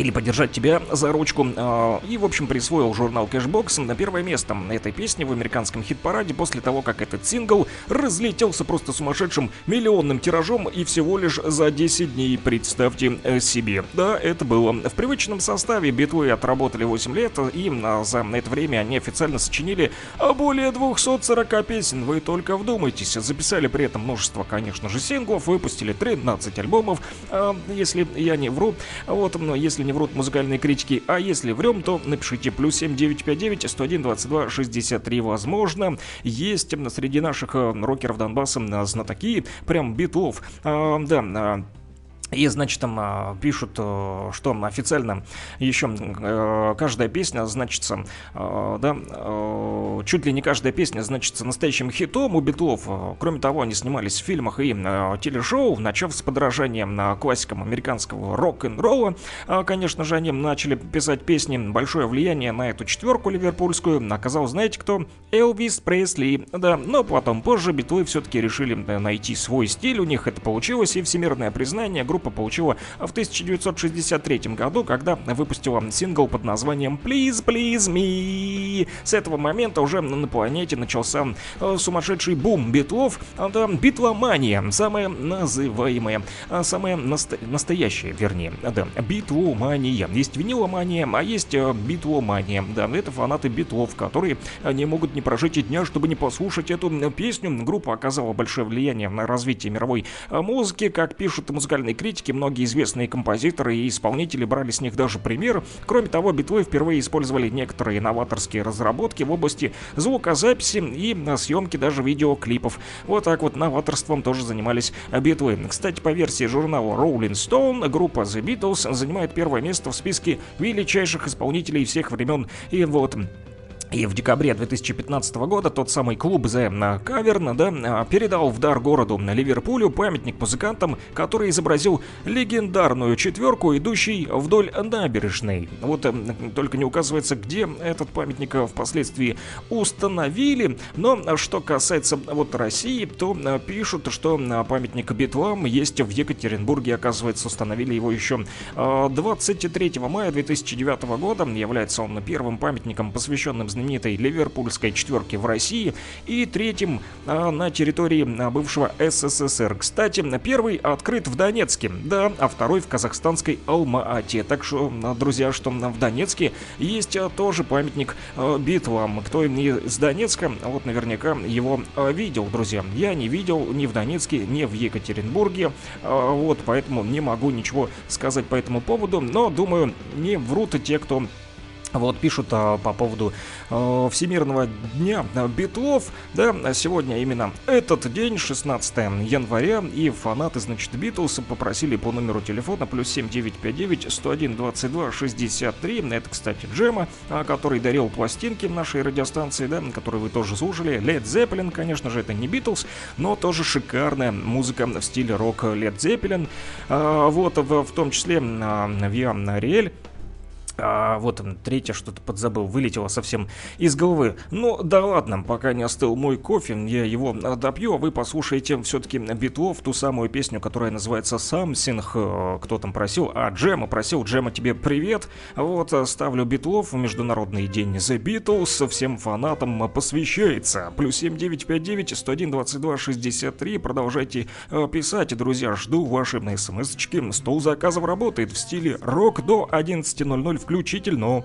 S1: или подержать тебя за ручку. А, И, в общем, присвоил журнал Cashbox на первое место этой песни в американском хит-параде после того, как этот сингл разлетелся просто сумасшедшим миллионным тиражом и всего лишь за 10 дней, представьте э, себе. Да, это было в привычном составе. Битлы отработали 8 лет, и а, за это время они официально сочинили более 240 песен. Вы только вдумайтесь. Записали при этом множество, конечно же, синглов, выпустили 13 альбомов, а, если я не вру. Вот, но если не врут музыкальные критики, а если врем, то напишите плюс 7959 101 22 63. Возможно, есть среди наших э, рокеров Донбасса м, знатоки прям битлов. А, да, а, и, значит, там а, пишут, э, что официально еще э, каждая песня значится, э, да, чуть ли не каждая песня значится настоящим хитом у Битлов. Кроме того, они снимались в фильмах и телешоу, начав с подражания на классикам американского рок-н-ролла. А, Конечно же, они начали писать песни. Большое влияние на эту четверку ливерпульскую оказал, знаете кто? Элвис Пресли. Да, но потом позже Битлы все-таки решили найти свой стиль. У них это получилось, и всемирное признание группа получила в 1963 году, когда выпустила сингл под названием Please, Please Me. С этого момента уже на планете начался э, сумасшедший бум битлов, да, битломания, самая называемая, а, самая наста- настоящая, вернее, да, битломания. Есть виниломания, а есть э, битломания. Да, это фанаты битлов, которые э, не могут не прожить и дня, чтобы не послушать эту э, песню. Группа оказала большое влияние на развитие мировой э, музыки, как пишут музыкальные критики, многие известные композиторы и исполнители брали с них даже пример. Кроме того, битлы впервые использовали некоторые новаторские разработки в области звукозаписи и съемки даже видеоклипов. Вот так вот новаторством тоже занимались битлы. Кстати, по версии журнала Rolling Stone, группа The Beatles занимает первое место в списке величайших исполнителей всех времен. И вот и в декабре 2015 года тот самый клуб The Cavern да, а, передал в дар городу Ливерпулю памятник музыкантам, который изобразил легендарную четверку, идущей вдоль набережной. Вот э, только не указывается, где этот памятник э, впоследствии установили. Но что касается вот России, то э, пишут, что э, памятник Битлам есть в Екатеринбурге. Оказывается, установили его еще э, 23 мая 2009 года. Является он первым памятником, посвященным знаменитой ливерпульской четверке в России и третьим а, на территории а, бывшего СССР. Кстати, первый открыт в Донецке, да, а второй в казахстанской Алма-Ате. Так что, а, друзья, что в Донецке есть а, тоже памятник битлам. Кто не из Донецка, вот наверняка его видел, друзья. Я не видел ни в Донецке, ни в Екатеринбурге, вот, поэтому не могу ничего сказать по этому поводу, но, думаю, не врут те, кто Вот пишут а, по поводу а, Всемирного дня Битлов. Да, сегодня именно этот день, 16 января, и фанаты, значит, Битлз попросили по номеру телефона плюс 7959 101 22 63. Это, кстати, Джема, а, который дарил пластинки нашей радиостанции, да, которые вы тоже слушали. Led Zeppelin, конечно же, это не Битлз, но тоже шикарная музыка в стиле рок Led Zeppelin. А, вот, в, в том числе а, Виа Риэль а, вот он, третье что-то подзабыл, вылетело совсем из головы. Ну, да ладно, пока не остыл мой кофе, я его допью, а вы послушаете все-таки Битлов, ту самую песню, которая называется «Something». Кто там просил? А, Джема просил. Джема, тебе привет. Вот, ставлю Битлов в Международный день The Beatles. Всем фанатам посвящается. Плюс 7959 101 22 63. Продолжайте э, писать, друзья. Жду ваши смс-очки. Стол заказов работает в стиле рок до 11.00 включительно.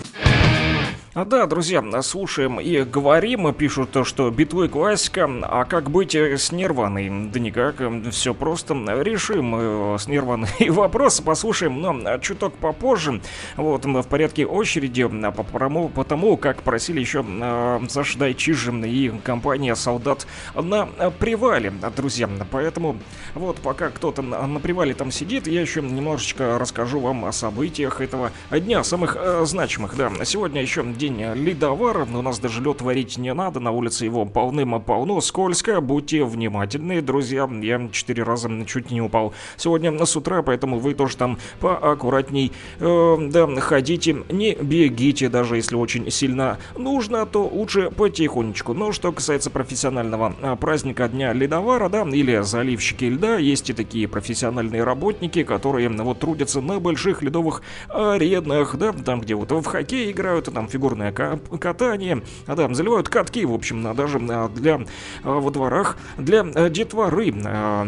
S1: А да, друзья, слушаем и говорим, пишут, то, что битвы классика, а как быть с Нирваной? Да никак, все просто, решим э, с Нирваной. Вопрос, послушаем, но чуток попозже, вот, в порядке очереди, а по тому, по тому, как просили еще э, Саша Дайчижин и компания «Солдат» на привале, друзья, поэтому вот пока кто-то на на привале там сидит, я еще немножечко расскажу вам о событиях этого дня, самых э, значимых, да, сегодня еще день ледовара, у нас даже лед варить не надо, на улице его полным-полно, скользко, будьте внимательны, друзья, я четыре раза чуть не упал сегодня с утра, поэтому вы тоже там поаккуратней, э, да, ходите, не бегите, даже если очень сильно нужно, то лучше потихонечку. Но что касается профессионального а, праздника Дня Ледовара, да, или заливщики льда, есть и такие профессиональные работники, которые вот трудятся на больших ледовых аренах, да, там, где вот в хоккей играют, там фигурное фигурное катание, да, заливают катки, в общем, даже для во дворах, для детворы.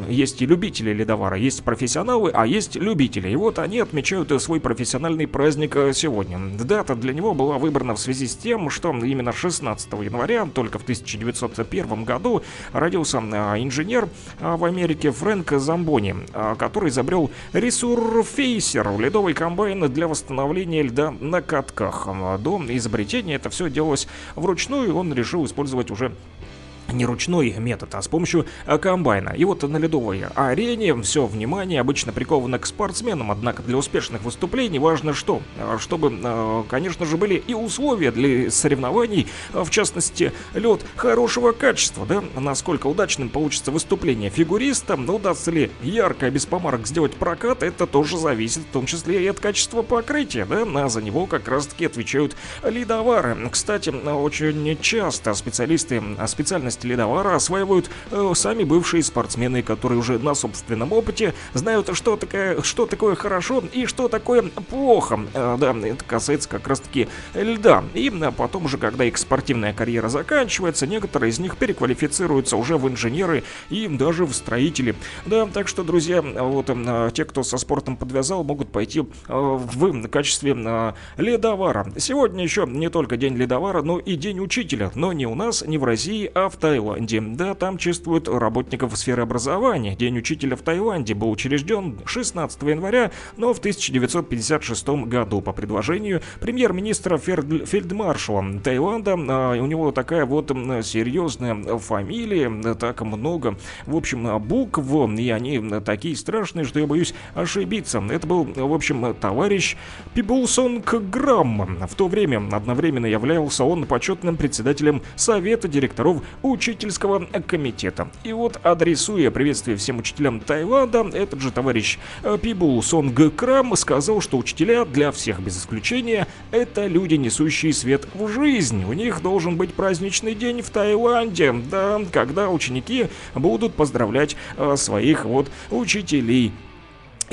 S1: Есть и любители ледовара, есть профессионалы, а есть любители. И вот они отмечают свой профессиональный праздник сегодня. Дата для него была выбрана в связи с тем, что именно 16 января, только в 1901 году, родился инженер в Америке Фрэнк Замбони, который изобрел ресурфейсер, ледовый комбайн для восстановления льда на катках. До изобретения это все делалось вручную, он решил использовать уже не ручной метод, а с помощью э, комбайна. И вот на ледовой арене все внимание обычно приковано к спортсменам, однако для успешных выступлений важно что? Э, чтобы, э, конечно же, были и условия для соревнований, в частности, лед хорошего качества, да? Насколько удачным получится выступление фигуриста, удастся ли ярко, без помарок сделать прокат, это тоже зависит в том числе и от качества покрытия, да? А за него как раз-таки отвечают ледовары. Кстати, очень часто специалисты специальности ледовара осваивают э, сами бывшие спортсмены, которые уже на собственном опыте знают, что, такое, что такое хорошо и что такое плохо. Э, да, это касается как раз-таки льда. И э, потом уже, когда их спортивная карьера заканчивается, некоторые из них переквалифицируются уже в инженеры и даже в строители. Да, так что, друзья, вот э, те, кто со спортом подвязал, могут пойти э, в качестве э, ледовара. Сегодня еще не только день ледовара, но и день учителя. Но не у нас, не в России, а в Таиланде. Да, там чествуют работников сферы образования. День учителя в Таиланде был учрежден 16 января, но в 1956 году по предложению премьер-министра фельдмаршала Таиланда. А, у него такая вот серьезная фамилия, так много, в общем, букв, и они такие страшные, что я боюсь ошибиться. Это был, в общем, товарищ Пибулсонг Грамм. В то время одновременно являлся он почетным председателем Совета директоров учительского комитета. И вот, адресуя приветствие всем учителям Таиланда, этот же товарищ э, Пибул Сонг Крам сказал, что учителя для всех без исключения это люди, несущие свет в жизнь. У них должен быть праздничный день в Таиланде, да, когда ученики будут поздравлять э, своих вот учителей.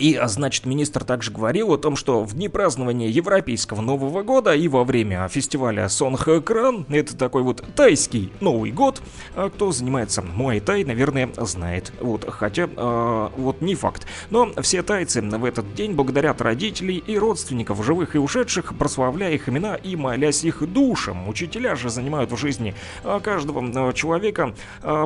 S1: И, а, значит, министр также говорил о том, что в дни празднования Европейского Нового года и во время фестиваля Сонхэкран, это такой вот тайский Новый год, а кто занимается муай-тай, наверное, знает. Вот, хотя, э, вот не факт. Но все тайцы в этот день благодарят родителей и родственников живых и ушедших, прославляя их имена и молясь их душам. Учителя же занимают в жизни каждого человека.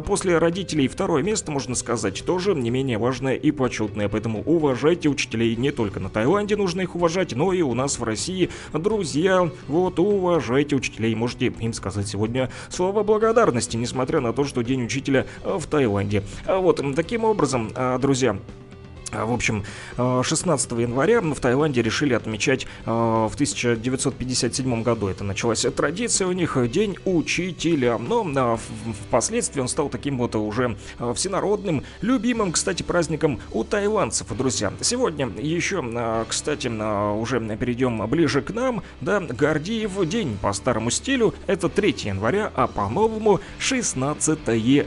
S1: После родителей второе место, можно сказать, тоже не менее важное и почетное, поэтому уважаю уважайте учителей. Не только на Таиланде нужно их уважать, но и у нас в России. Друзья, вот уважайте учителей. Можете им сказать сегодня слово благодарности, несмотря на то, что День учителя в Таиланде. А вот таким образом, а, друзья, в общем, 16 э, января в Таиланде решили отмечать э, в 1957 году. Это началась традиция у них День Учителя. Но э, впоследствии он стал таким вот уже всенародным, любимым, кстати, праздником у тайландцев, друзья. Сегодня еще, кстати, уже перейдем ближе к нам, да, Гордиев день по старому стилю. Это 3 января, а по-новому 16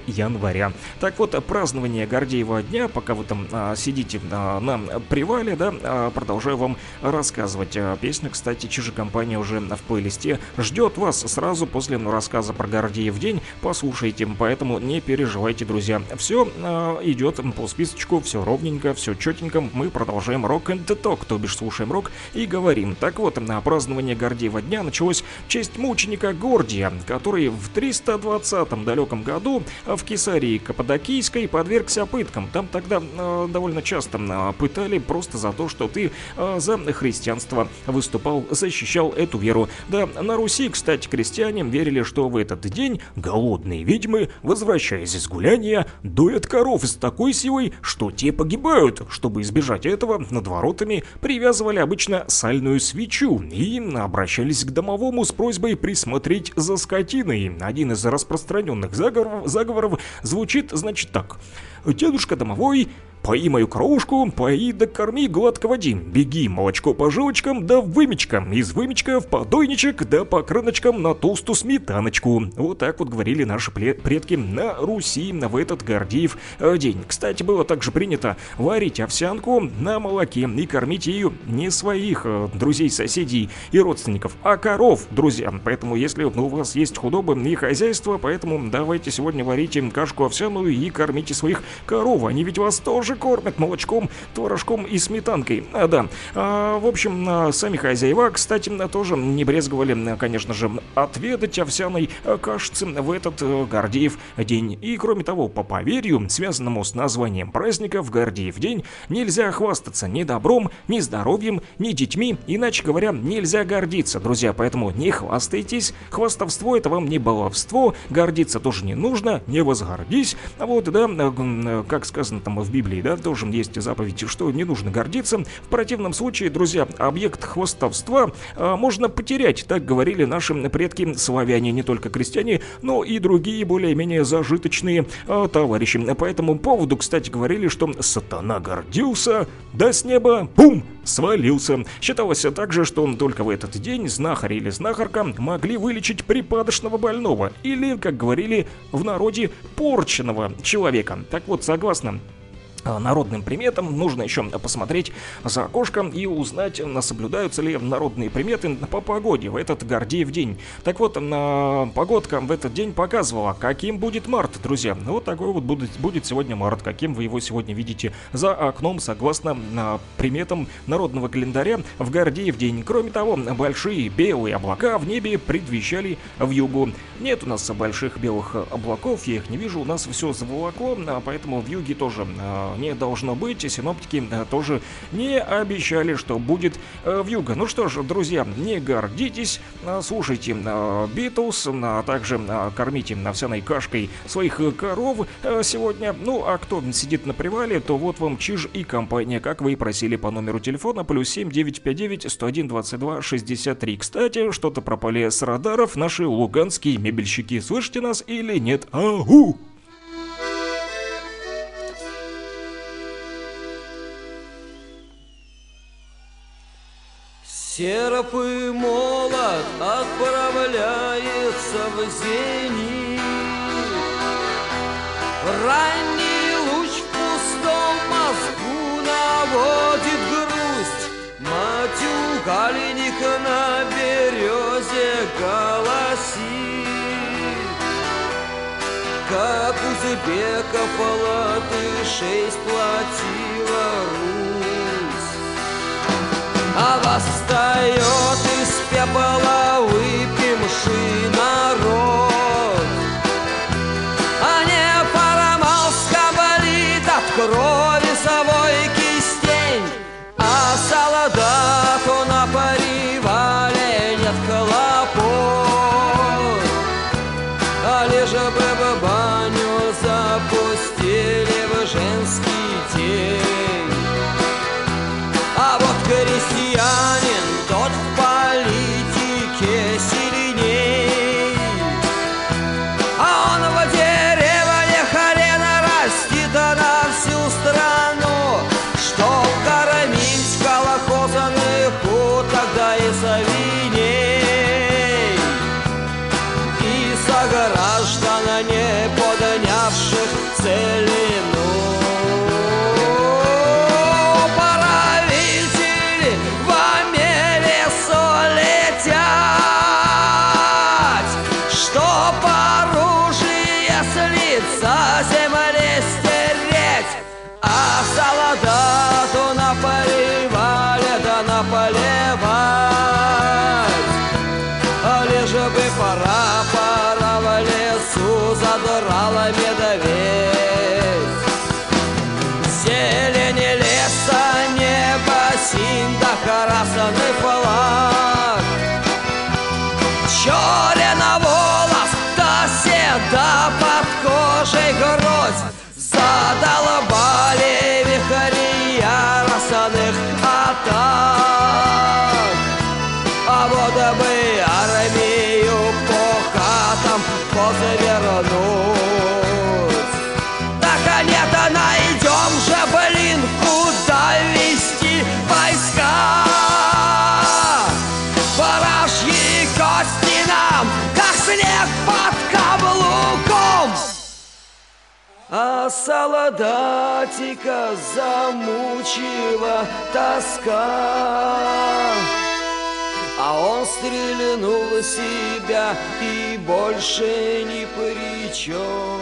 S1: января. Так вот, празднование Гордеева дня, пока вы там сидите кстати, на привале, да, а, продолжаю вам рассказывать. А, песня, кстати, Чижи компания уже в плейлисте ждет вас сразу после рассказа про Гордеев день. Послушайте, поэтому не переживайте, друзья. Все а, идет по списочку, все ровненько, все четенько. Мы продолжаем рок and talk, то бишь слушаем рок и говорим. Так вот, на празднование Гордеева дня началось в честь мученика Гордия, который в 320 далеком году в Кесарии Каппадокийской подвергся пыткам. Там тогда э, довольно часто часто а, пытали просто за то, что ты а, за христианство выступал, защищал эту веру. Да, на Руси, кстати, крестьяне верили, что в этот день голодные ведьмы, возвращаясь из гуляния, доят коров с такой силой, что те погибают. Чтобы избежать этого, над воротами привязывали обычно сальную свечу и обращались к домовому с просьбой присмотреть за скотиной. Один из распространенных заговоров, заговоров звучит, значит, так. Дедушка домовой Пои мою кружку, пои да корми, гладко води. Беги, молочко по жилочкам, да вымечкам. Из вымечка в подойничек, да по крыночкам на толстую сметаночку. Вот так вот говорили наши предки на Руси в этот Гордеев э, день. Кстати, было также принято варить овсянку на молоке и кормить ее не своих э, друзей, соседей и родственников, а коров, друзья. Поэтому, если у вас есть худобы и хозяйство, поэтому давайте сегодня варите кашку овсяную и кормите своих коров. Они ведь вас тоже кормят молочком, творожком и сметанкой. А, да. А, в общем, а, сами хозяева, кстати, тоже не брезговали, конечно же, отведать овсяной кашицы в этот э, Гордеев день. И, кроме того, по поверью, связанному с названием праздника в Гордеев день, нельзя хвастаться ни добром, ни здоровьем, ни детьми, иначе говоря, нельзя гордиться, друзья, поэтому не хвастайтесь, хвастовство это вам не баловство, гордиться тоже не нужно, не возгордись, а вот, да, э, как сказано там в Библии, да, тоже есть заповедь, что не нужно гордиться, в противном случае, друзья, объект хвастовства а, можно потерять, так говорили наши предки славяне, не только крестьяне, но и другие более-менее зажиточные а, товарищи. По этому поводу, кстати, говорили, что сатана гордился, да с неба, бум, свалился. Считалось также, что он только в этот день знахарь или знахарка могли вылечить припадочного больного или, как говорили в народе, порченного человека. Так вот, согласно Э, народным приметам. Нужно еще посмотреть за окошком и узнать, соблюдаются ли народные приметы по погоде в этот Гордеев день. Так вот, погодка в этот день показывала, каким будет март, друзья. Вот такой вот будет, будет сегодня март, каким вы его сегодня видите за окном, согласно приметам народного календаря в Гордеев день. Кроме того, большие белые облака в небе предвещали в югу. Нет у нас больших белых облаков, я их не вижу, у нас все заволокло, а поэтому в юге тоже не должно быть. И синоптики э, тоже не обещали, что будет э, в юго. Ну что ж, друзья, не гордитесь, э, слушайте Битлз, а также кормите овсяной кашкой своих коров сегодня. Ну, а кто сидит на привале, то вот вам Чиж и компания, как вы и просили по номеру телефона, плюс 7 959 101 22 63. Кстати, что-то пропали с радаров наши луганские мебельщики. Слышите нас или нет? Агу!
S7: Серп и молот отправляется в зенит. Ранний луч в пустом мозгу наводит грусть. Матюга леник на березе голосит. Как узбеков латышей сплотила русь. Восстает из пепла нам, как снег под каблуком. А солдатика замучила тоска. А он стрельнул себя и больше ни при чем.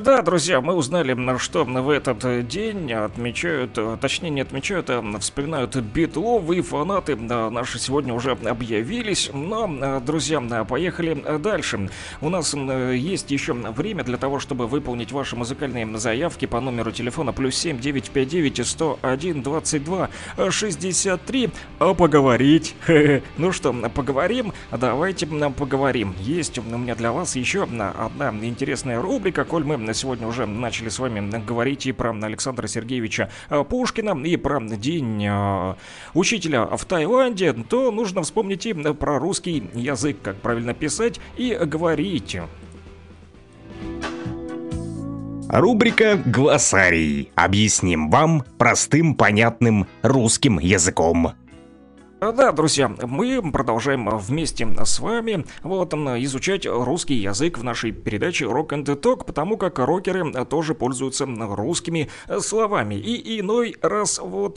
S1: Да, друзья, мы узнали, что в этот день отмечают, точнее не отмечают, а вспоминают битловые фанаты. Наши сегодня уже объявились, но, друзья, поехали дальше. У нас есть еще время для того, чтобы выполнить ваши музыкальные заявки по номеру телефона плюс 7 959 101 22 63. А поговорить? Ну что, поговорим? Давайте поговорим. Есть у меня для вас еще одна интересная рубрика, коль мы сегодня уже начали с вами говорить и про Александра Сергеевича э, Пушкина, и про день э, учителя в Таиланде, то нужно вспомнить и про русский язык, как правильно писать и говорить.
S8: Рубрика «Глоссарий». Объясним вам простым, понятным русским языком.
S1: Да, друзья, мы продолжаем вместе с вами вот изучать русский язык в нашей передаче Rock and Talk, потому как рокеры тоже пользуются русскими словами. И иной раз, вот,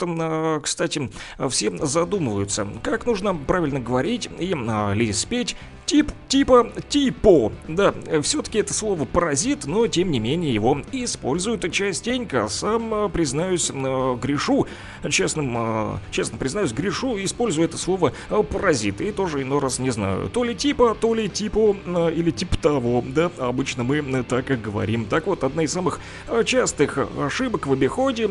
S1: кстати, все задумываются, как нужно правильно говорить и ли спеть Тип, типа, типо. Да, все-таки это слово паразит, но тем не менее его используют частенько. Сам, признаюсь, грешу, честным, честно признаюсь, грешу, использую это слово паразит. И тоже иной раз не знаю, то ли типа, то ли типо, или тип того. Да, обычно мы так и говорим. Так вот, одна из самых частых ошибок в обиходе,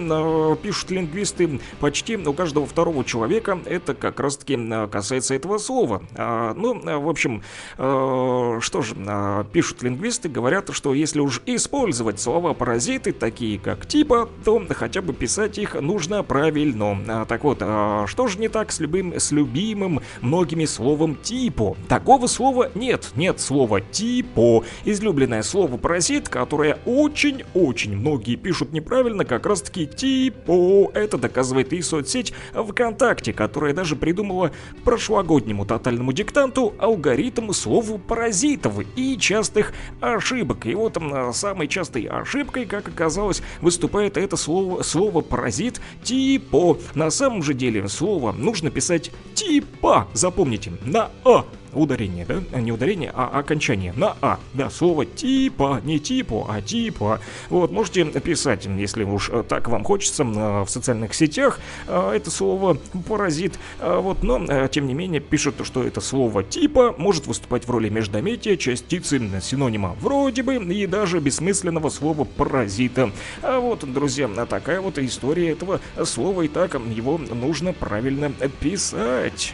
S1: пишут лингвисты, почти у каждого второго человека, это как раз-таки касается этого слова. Ну, в общем, Э, что же, э, пишут лингвисты, говорят, что если уж использовать слова-паразиты, такие как типа, то хотя бы писать их нужно правильно. А, так вот, э, что же не так с любым, с любимым многими словом типо? Такого слова нет, нет слова типо. Излюбленное слово паразит, которое очень-очень многие пишут неправильно, как раз таки типо. Это доказывает и соцсеть ВКонтакте, которая даже придумала прошлогоднему тотальному диктанту алгоритм этому слову паразитов и частых ошибок. И вот самой частой ошибкой, как оказалось, выступает это слово, слово паразит типо. На самом же деле слово нужно писать типа. Запомните, на А ударение, да? Не ударение, а окончание на А. Да, слово типа, не типу, а типа. Вот, можете писать, если уж так вам хочется, в социальных сетях это слово паразит. Вот, но, тем не менее, пишут, что это слово типа может выступать в роли междометия, частицы, синонима вроде бы и даже бессмысленного слова паразита. А вот, друзья, такая вот история этого слова, и так его нужно правильно писать.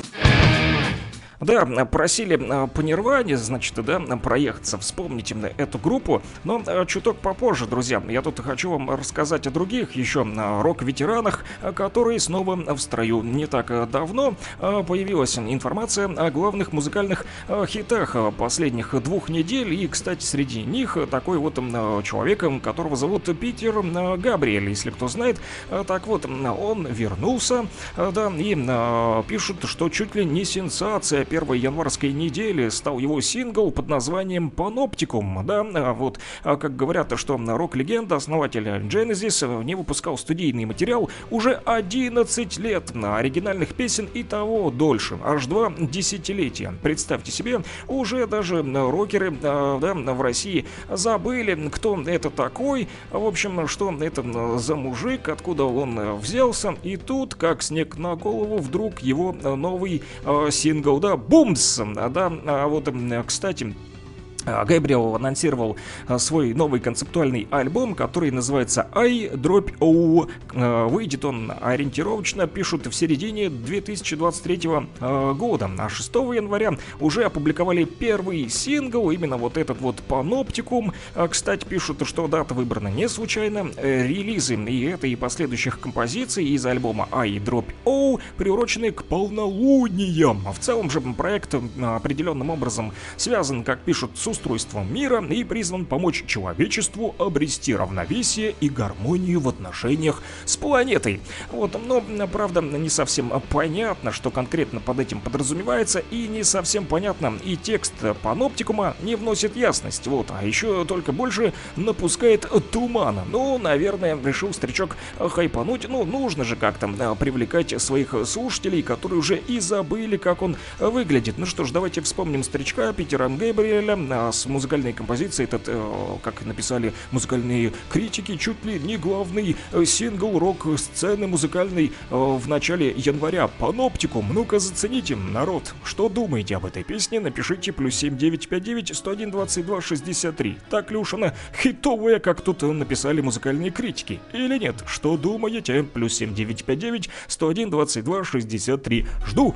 S1: Да, просили а, по Нирване, значит, да, проехаться, вспомните эту группу, но а, чуток попозже, друзья. Я тут хочу вам рассказать о других еще а, рок-ветеранах, которые снова в строю. Не так давно появилась информация о главных музыкальных хитах последних двух недель, и, кстати, среди них такой вот человек, которого зовут Питер Габриэль, если кто знает. Так вот, он вернулся, да, и пишут, что чуть ли не сенсация первой январской недели стал его сингл под названием Panopticum. Да, а вот, а как говорят, что рок-легенда, основатель Genesis, не выпускал студийный материал уже 11 лет, на оригинальных песен и того дольше, аж два десятилетия. Представьте себе, уже даже рокеры да, в России забыли, кто это такой, в общем, что это за мужик, откуда он взялся, и тут, как снег на голову, вдруг его новый э, сингл, да, Бумс. Да, а вот, кстати, Гэбриэл анонсировал а, свой новый концептуальный альбом, который называется I Drop O. А, выйдет он ориентировочно, пишут в середине 2023 года. А 6 января уже опубликовали первый сингл, именно вот этот вот Паноптикум. Кстати, пишут, что дата выбрана не случайно. Э, релизы и этой и последующих композиций из альбома I Drop O приурочены к полнолуниям. В целом же проект определенным образом связан, как пишут, с устройством мира и призван помочь человечеству обрести равновесие и гармонию в отношениях с планетой. Вот, но, правда, не совсем понятно, что конкретно под этим подразумевается, и не совсем понятно, и текст паноптикума не вносит ясность, вот, а еще только больше напускает тумана. Ну, наверное, решил старичок хайпануть, ну, нужно же как-то привлекать своих слушателей, которые уже и забыли, как он выглядит. Ну что ж, давайте вспомним старичка Питера Гейбриэля, а с музыкальной композицией этот, э, как написали музыкальные критики, чуть ли не главный э, сингл рок-сцены музыкальной э, в начале января. Паноптикум, ну-ка зацените, народ, что думаете об этой песне? Напишите плюс 7959 101 22 63. Так она хитовая, как тут написали музыкальные критики? Или нет? Что думаете? Плюс 7959 101 22 63. Жду!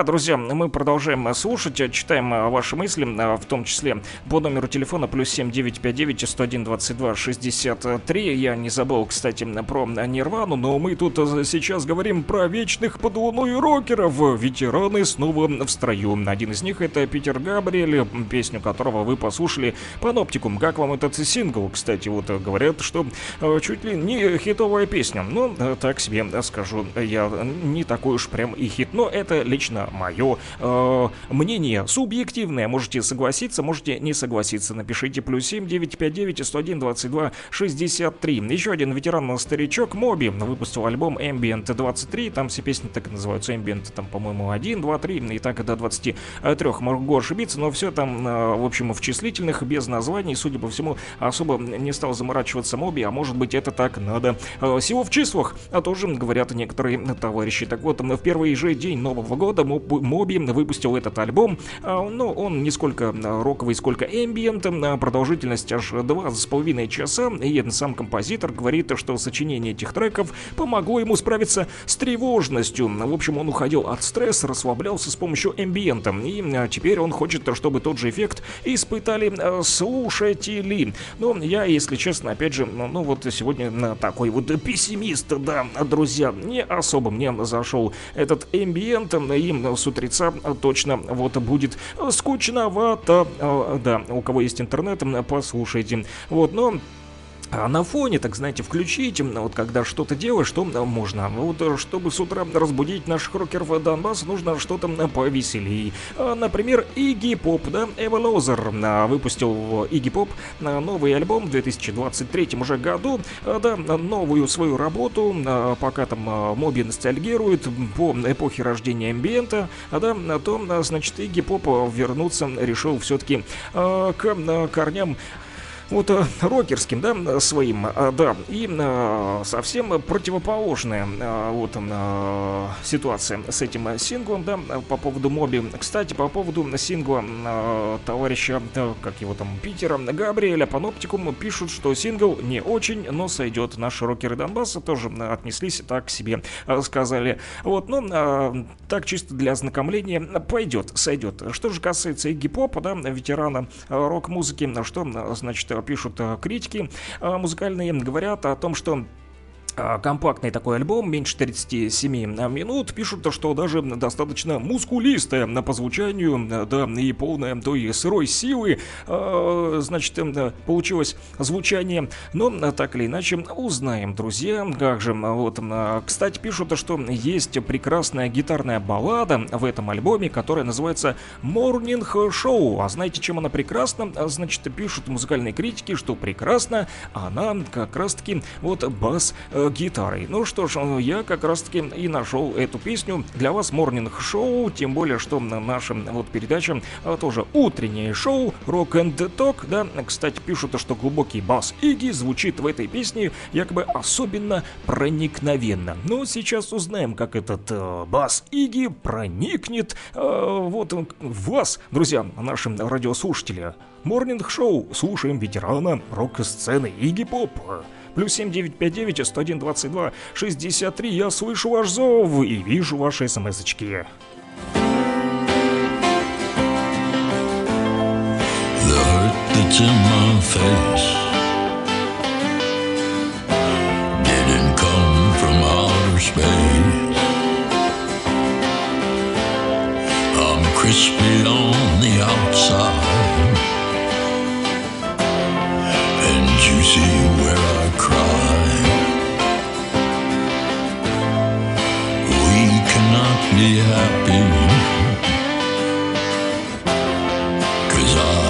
S1: Да, друзья, мы продолжаем слушать, читаем а, ваши мысли, а, в том числе по номеру телефона плюс 7959 101 22 63. Я не забыл, кстати, про Нирвану, но мы тут сейчас говорим про вечных под луной рокеров. Ветераны снова в строю. Один из них это Питер Габриэль, песню которого вы послушали Паноптикум. Как вам этот сингл, кстати, вот говорят, что чуть ли не хитовая песня. Ну, так себе скажу, я не такой уж прям и хит, но это лично мое э, мнение субъективное. Можете согласиться, можете не согласиться. Напишите плюс 7 959 101 22 63. Еще один ветеран-старичок Моби выпустил альбом Ambient 23. Там все песни так и называются Ambient, там, по-моему, 1, 2, 3 и так до 23. Могу ошибиться, но все там, э, в общем, в числительных, без названий. Судя по всему, особо не стал заморачиваться Моби, а может быть это так надо. Э, всего в числах, а тоже говорят некоторые товарищи. Так вот, в первый же день Нового года года Моби выпустил этот альбом. А, ну, он не сколько а, роковый, сколько эмбиент, а, продолжительность аж два с половиной часа. И сам композитор говорит, что сочинение этих треков помогло ему справиться с тревожностью. В общем, он уходил от стресса, расслаблялся с помощью эмбиента. И теперь он хочет, чтобы тот же эффект испытали слушатели. Но я, если честно, опять же, ну, ну вот сегодня такой вот пессимист, да, друзья, не особо мне зашел этот эмбиент им с утреца точно вот будет скучновато. Да, у кого есть интернет, послушайте. Вот, но а на фоне, так знаете, включить, вот когда что-то делаешь, что можно. Вот чтобы с утра разбудить наших рокеров Донбасса, нужно что-то повеселее. А, например, Игги Поп, да, Эва Лозер выпустил Игги Поп новый альбом в 2023 уже году, а, да, новую свою работу, пока там Моби ностальгирует по эпохе рождения амбиента, да, то, значит, Игги Поп вернуться решил все-таки к корням вот э, рокерским, да, своим, э, да, и э, совсем противоположная вот ситуация с этим синглом, да, по поводу Моби. Кстати, по поводу сингла товарища, как его там, Питера, Габриэля, Паноптикум пишут, что сингл не очень, но сойдет. Наши рокеры Донбасса тоже отнеслись так к себе, сказали. Вот, ну, так чисто для ознакомления пойдет, сойдет. Что же касается Игги Попа, да, ветерана рок-музыки, что, значит, пишут э, критики э, музыкальные, говорят о том, что компактный такой альбом, меньше 37 минут, пишут, что даже достаточно мускулистая по звучанию, да, и полная той сырой силы, а, значит, получилось звучание, но так или иначе узнаем, друзья, как же, вот, кстати, пишут, что есть прекрасная гитарная баллада в этом альбоме, которая называется Morning Show, а знаете, чем она прекрасна? Значит, пишут музыкальные критики, что прекрасна она как раз-таки вот бас гитарой. Ну что ж, я как раз таки и нашел эту песню для вас Morning Show, тем более, что наша вот передача тоже утреннее шоу Rock and Talk, да, кстати, пишут, что глубокий бас Иги звучит в этой песне якобы особенно проникновенно. Но сейчас узнаем, как этот э, бас Иги проникнет э, вот в вас, друзья, нашим радиослушатели. Morning Show слушаем ветерана рок-сцены Иги Поп. Плюс 7959 101 22 63. Я слышу ваш зов и вижу ваши смс-очки.
S9: Space. I'm crispy on the outside and juicy where I cry. We cannot be happy. Cause I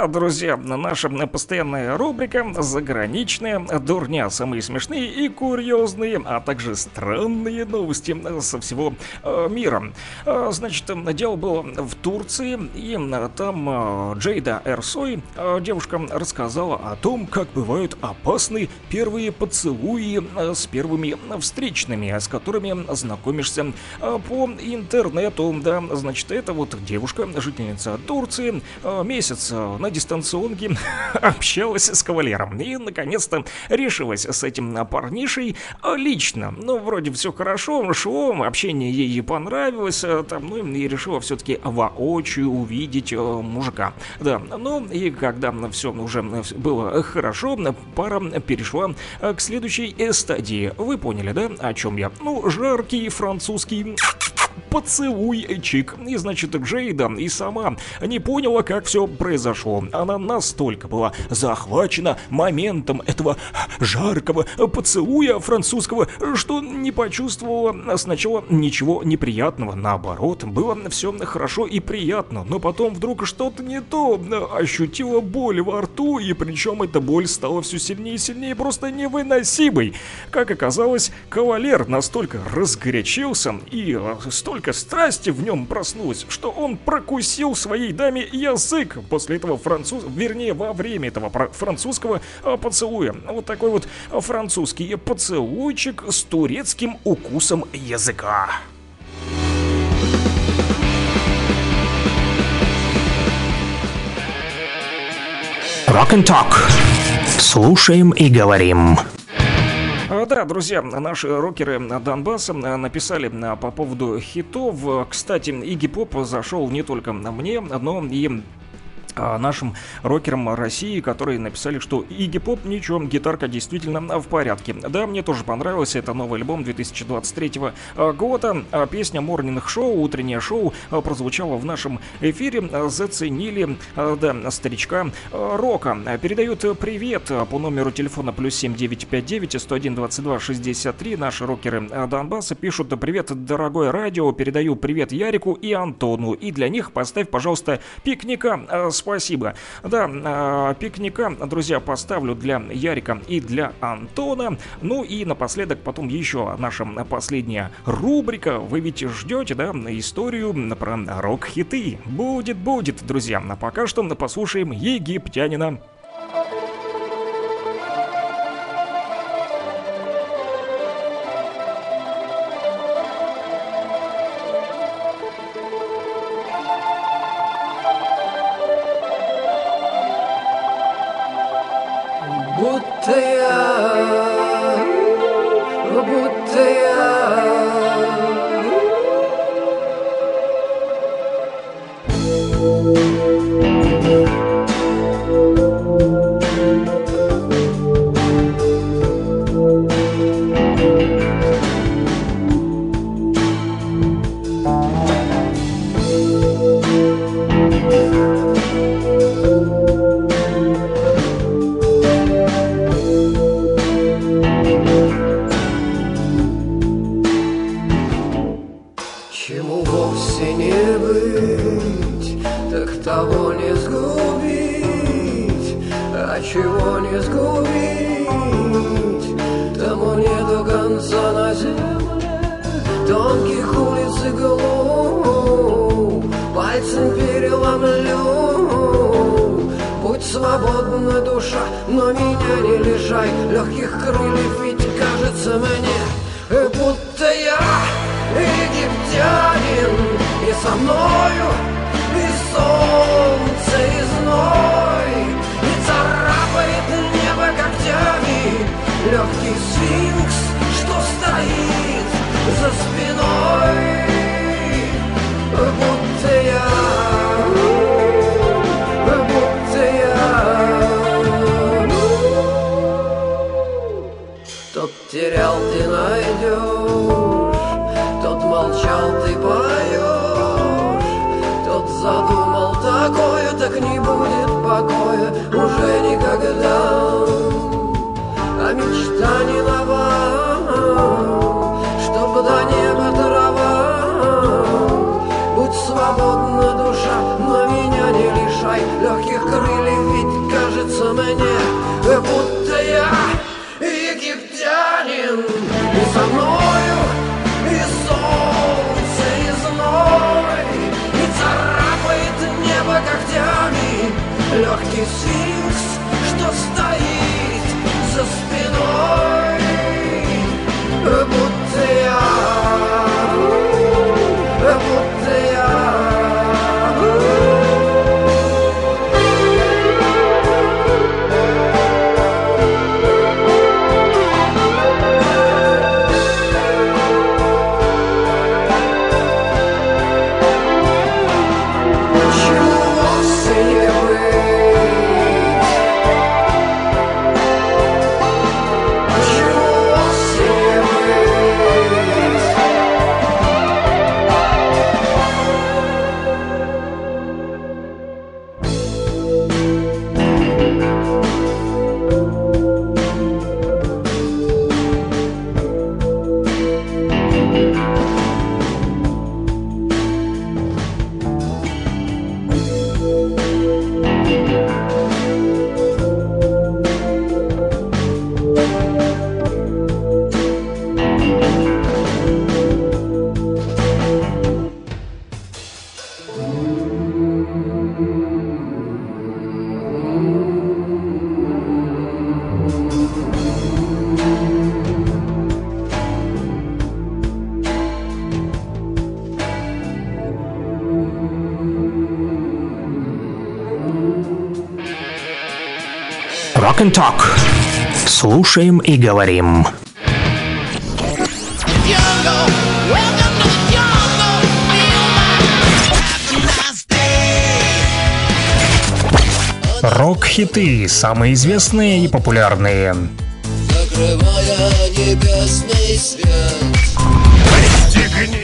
S1: Да, друзья, наша постоянная рубрика «Заграничная дурня». Самые смешные и курьезные, а также странные новости со всего э, мира. Э, Значит, дело было в Турции, и э, там Джейда Эрсой, девушка, рассказала о том, как бывают опасны первые поцелуи с первыми встречными, с которыми знакомишься по интернету. Да, значит, это вот девушка, жительница Турции, месяц э, на дистанционке общалась с кавалером. И, наконец-то, решилась с этим парнишей лично. Ну, вроде все хорошо, шло, общение ей понравилось, э, там, ну, и решила все-таки воочию увидеть э, мужика. Да, ну, и когда все уже было хорошо, пара перешла э, к следующей стадии. Вы поняли, да, о чем я? Ну, жаркий французский поцелуйчик. И, значит, Джейда и сама не поняла, как все произошло. Она настолько была захвачена моментом этого жаркого поцелуя французского, что не почувствовала сначала ничего неприятного. Наоборот, было все хорошо и приятно. Но потом вдруг что-то не то. Ощутила боль во рту, и причем эта боль стала все сильнее и сильнее, просто невыносимой. Как оказалось, кавалер настолько разгорячился и столько страсти в нем проснулось, что он прокусил своей даме язык после этого француз... Вернее, во время этого французского э, поцелуя. Вот такой вот французский поцелуйчик с турецким укусом языка.
S3: Rock and Talk. Слушаем и говорим.
S1: А, Да, друзья, наши рокеры Донбасса написали а, по поводу хитов. Кстати, Игги Поп зашел не только мне, но и нашим рокерам России, которые написали, что Игги Поп, ничего, гитарка действительно в порядке. Да, мне тоже понравился, это новый альбом 2023 года. А Песня Morning Show, утреннее шоу, а, прозвучала в нашем эфире. А, Заценили, а, да, старичка а, рока. А, Передают привет а, по номеру телефона плюс 7959 101 22 63. Наши рокеры а, Донбасса пишут «Привет, дорогое радио, передаю привет Ярику и Антону. И для них поставь, пожалуйста, пикника. А, Спасибо. Да, а, пикника, друзья, поставлю для Ярика и для Антона. Ну и напоследок потом еще наша последняя рубрика. Вы ведь ждете, да, историю про рок-хиты. Будет, будет, друзья. А пока что послушаем египтянина.
S3: And Talk. Слушаем и говорим. Рок-хиты, самые известные и популярные.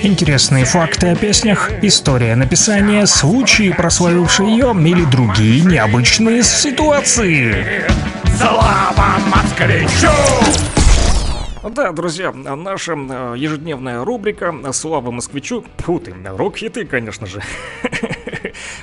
S3: Интересные факты о песнях, история написания, случаи, прославившие ее или другие необычные ситуации.
S5: Слава москвичу!
S1: Да, друзья, наша ежедневная рубрика «Слава москвичу». Фу ты, рок-хиты, конечно же.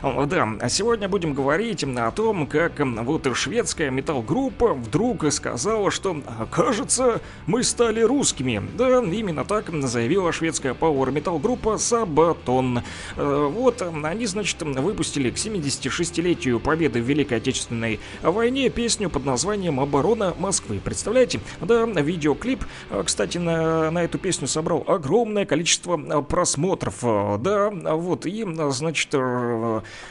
S1: Да, а сегодня будем говорить о том, как вот шведская метал-группа вдруг сказала, что, кажется, мы стали русскими. Да, именно так заявила шведская пауэр-метал-группа Sabaton. Э, Вот, они, значит, выпустили к 76-летию победы в Великой Отечественной войне песню под названием «Оборона Москвы». Представляете? Да, видеоклип, э, кстати, на, на эту песню собрал огромное количество э, просмотров. Да, вот, и, значит,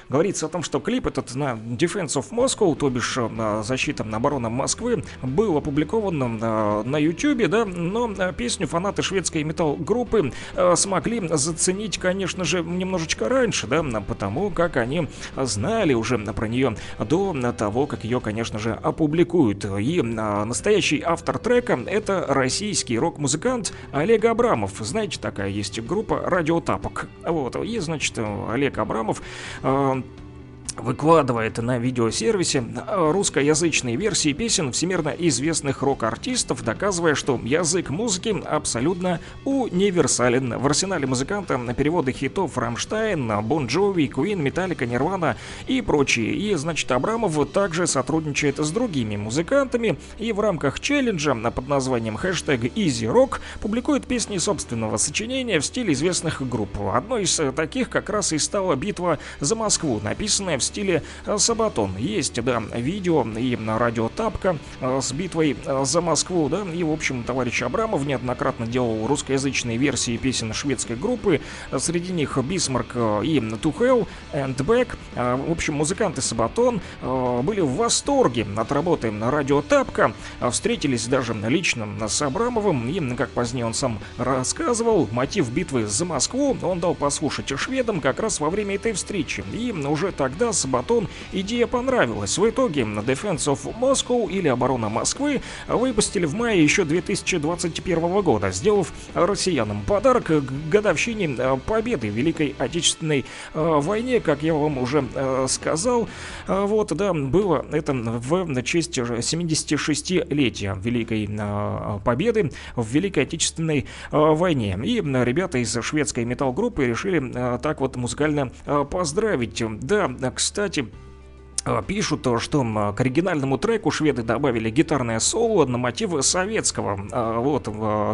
S1: говорится о том, что клип этот на Defense of Moscow, то бишь защита обороны Москвы, был опубликован на YouTube, да, но песню фанаты шведской метал-группы смогли заценить, конечно же, немножечко раньше, да, потому как они знали уже про нее до того, как ее, конечно же, опубликуют. И э, настоящий автор трека это российский рок-музыкант Олег Абрамов. Знаете, такая есть группа Радиотапок. Вот, и, значит, Олег Абрамов э, выкладывает на видеосервисе русскоязычные версии песен всемирно известных рок-артистов, доказывая, что язык музыки абсолютно универсален. В арсенале музыканта на переводы хитов Rammstein, Bon Jovi, Queen, Metallica, Nirvana и прочие. И, значит, Абрамов также сотрудничает с другими музыкантами и в рамках челленджа под названием хэштег Easy Rock публикует песни собственного сочинения в стиле известных групп. Одной из таких как раз и стала «Битва за Москву», написанная стиле э, Sabaton. Есть, да, видео и на Радио Тапка э, с битвой э, за Москву, да, и, в общем, товарищ Абрамов неоднократно делал русскоязычные версии песен шведской группы, среди них Бисмарк и To Hell and Back. В общем, музыканты Сабатон были в восторге от работы на радиотапка, э, встретились даже лично с Абрамовым, и, как позднее он сам рассказывал, мотив битвы за Москву он дал послушать шведам как раз во время этой встречи. И уже тогда тогда Сабатон идея понравилась. В итоге Defense of Moscow или Оборона Москвы выпустили в мае еще 2021 года, сделав россиянам подарок к годовщине э, победы в Великой Отечественной э, войне, как я вам уже э, сказал. Вот, да, было это в честь 76-летия Великой Победы в Великой Отечественной войне. И ребята из шведской метал-группы решили э, так вот музыкально поздравить. Да, кстати, Пишут, что м, к оригинальному треку шведы добавили гитарное соло на мотивы советского вот,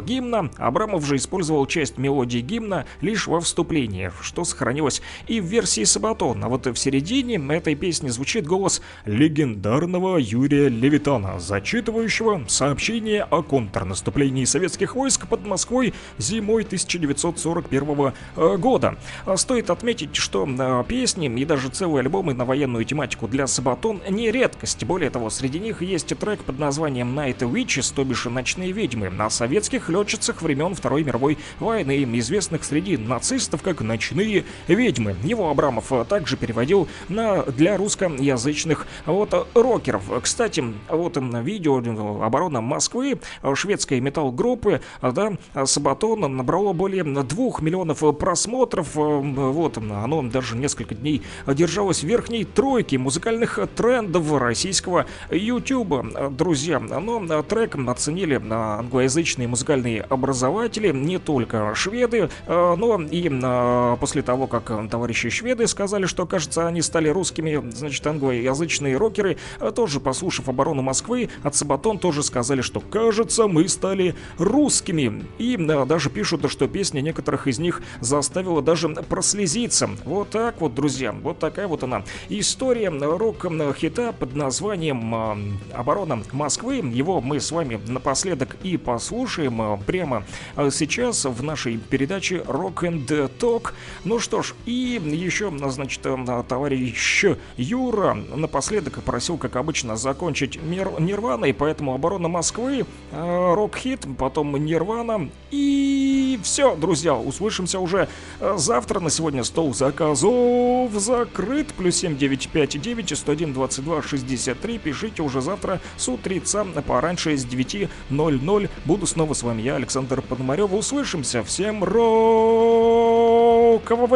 S1: гимна. Абрамов же использовал часть мелодии гимна лишь во вступлении, что сохранилось и в версии Сабатон. А вот в середине этой песни звучит голос легендарного Юрия Левитана, зачитывающего сообщение о контрнаступлении советских войск под Москвой зимой 1941 э, года. Стоит отметить, что э, песни и даже целые альбомы на военную тематику для Сабатон не редкость. Более того, среди них есть трек под названием Night Witches, то бишь «Ночные ведьмы», о советских летчицах времен Второй мировой войны, известных среди нацистов как «Ночные ведьмы». Его Абрамов также переводил на, для русскоязычных вот, рокеров. Кстати, вот м, видео оборона Москвы шведской метал-группы, э, да, Сабатон набрало более двух миллионов просмотров. Вот, оно даже несколько дней держалось в верхней тройке музыкальных трендов российского YouTube. Друзья, но трек оценили англоязычные музыкальные образователи, не только шведы, э, но и э, после того, как товарищи шведы сказали, что, кажется, они стали русскими, значит, англоязычные рокеры, э, тоже послушав оборону Москвы, от Сабатон тоже сказали, что, кажется, мы стали русскими. И даже пишут, что песня некоторых из них заставила даже прослезиться. Вот так вот, друзья, вот такая вот она. История рок-хита под названием э, «Оборона Москвы». Его мы с вами напоследок и послушаем э, прямо э, сейчас в нашей передаче Rock and Talk. Ну что ж, и еще, значит, товарищ Юра напоследок просил, как обычно, закончить мир Нирваной, поэтому «Оборона Москвы», рок-хит, потом Нирвана и все, друзья, услышимся уже завтра. На сегодня стол заказов закрыт. Плюс 7959 101 22 63. Пишите уже завтра с утреца пораньше с 9.00. Буду снова с вами я, Александр Пономарев. Услышимся. Всем рокового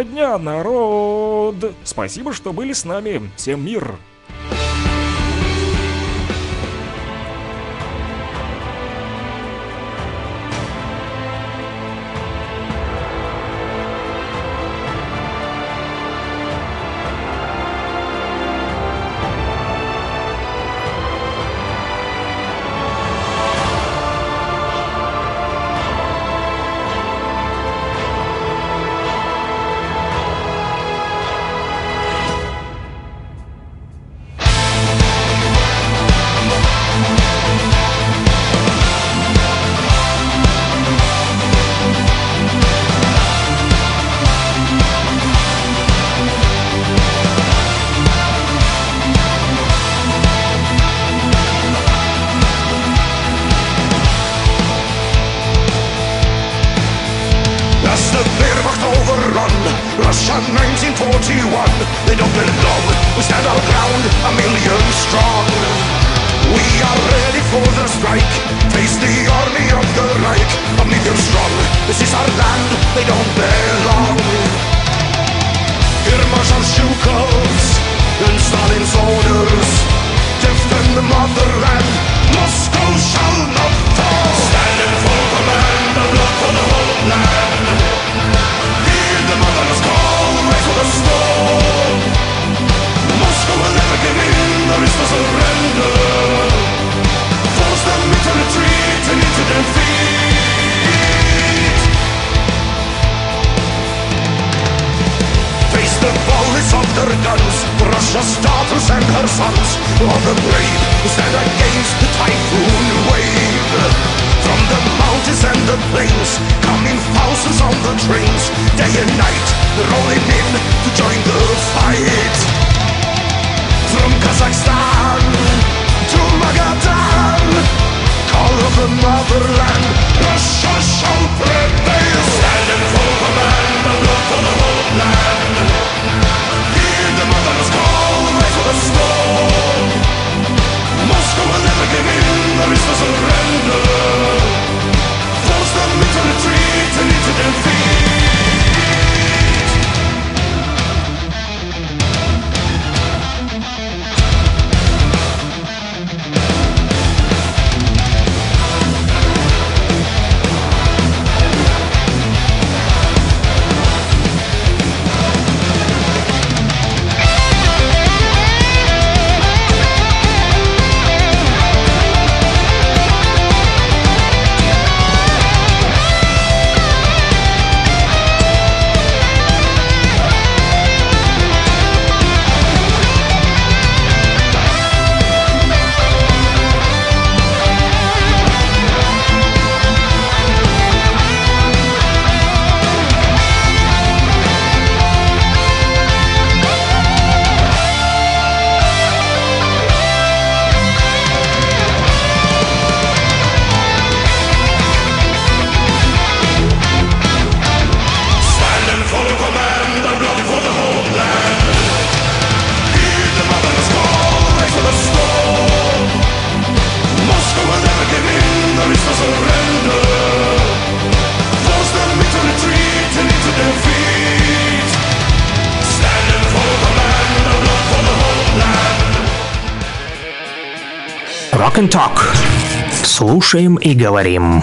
S1: дня, народ! Спасибо, что были с нами. Всем мир!
S10: Слушаем и говорим.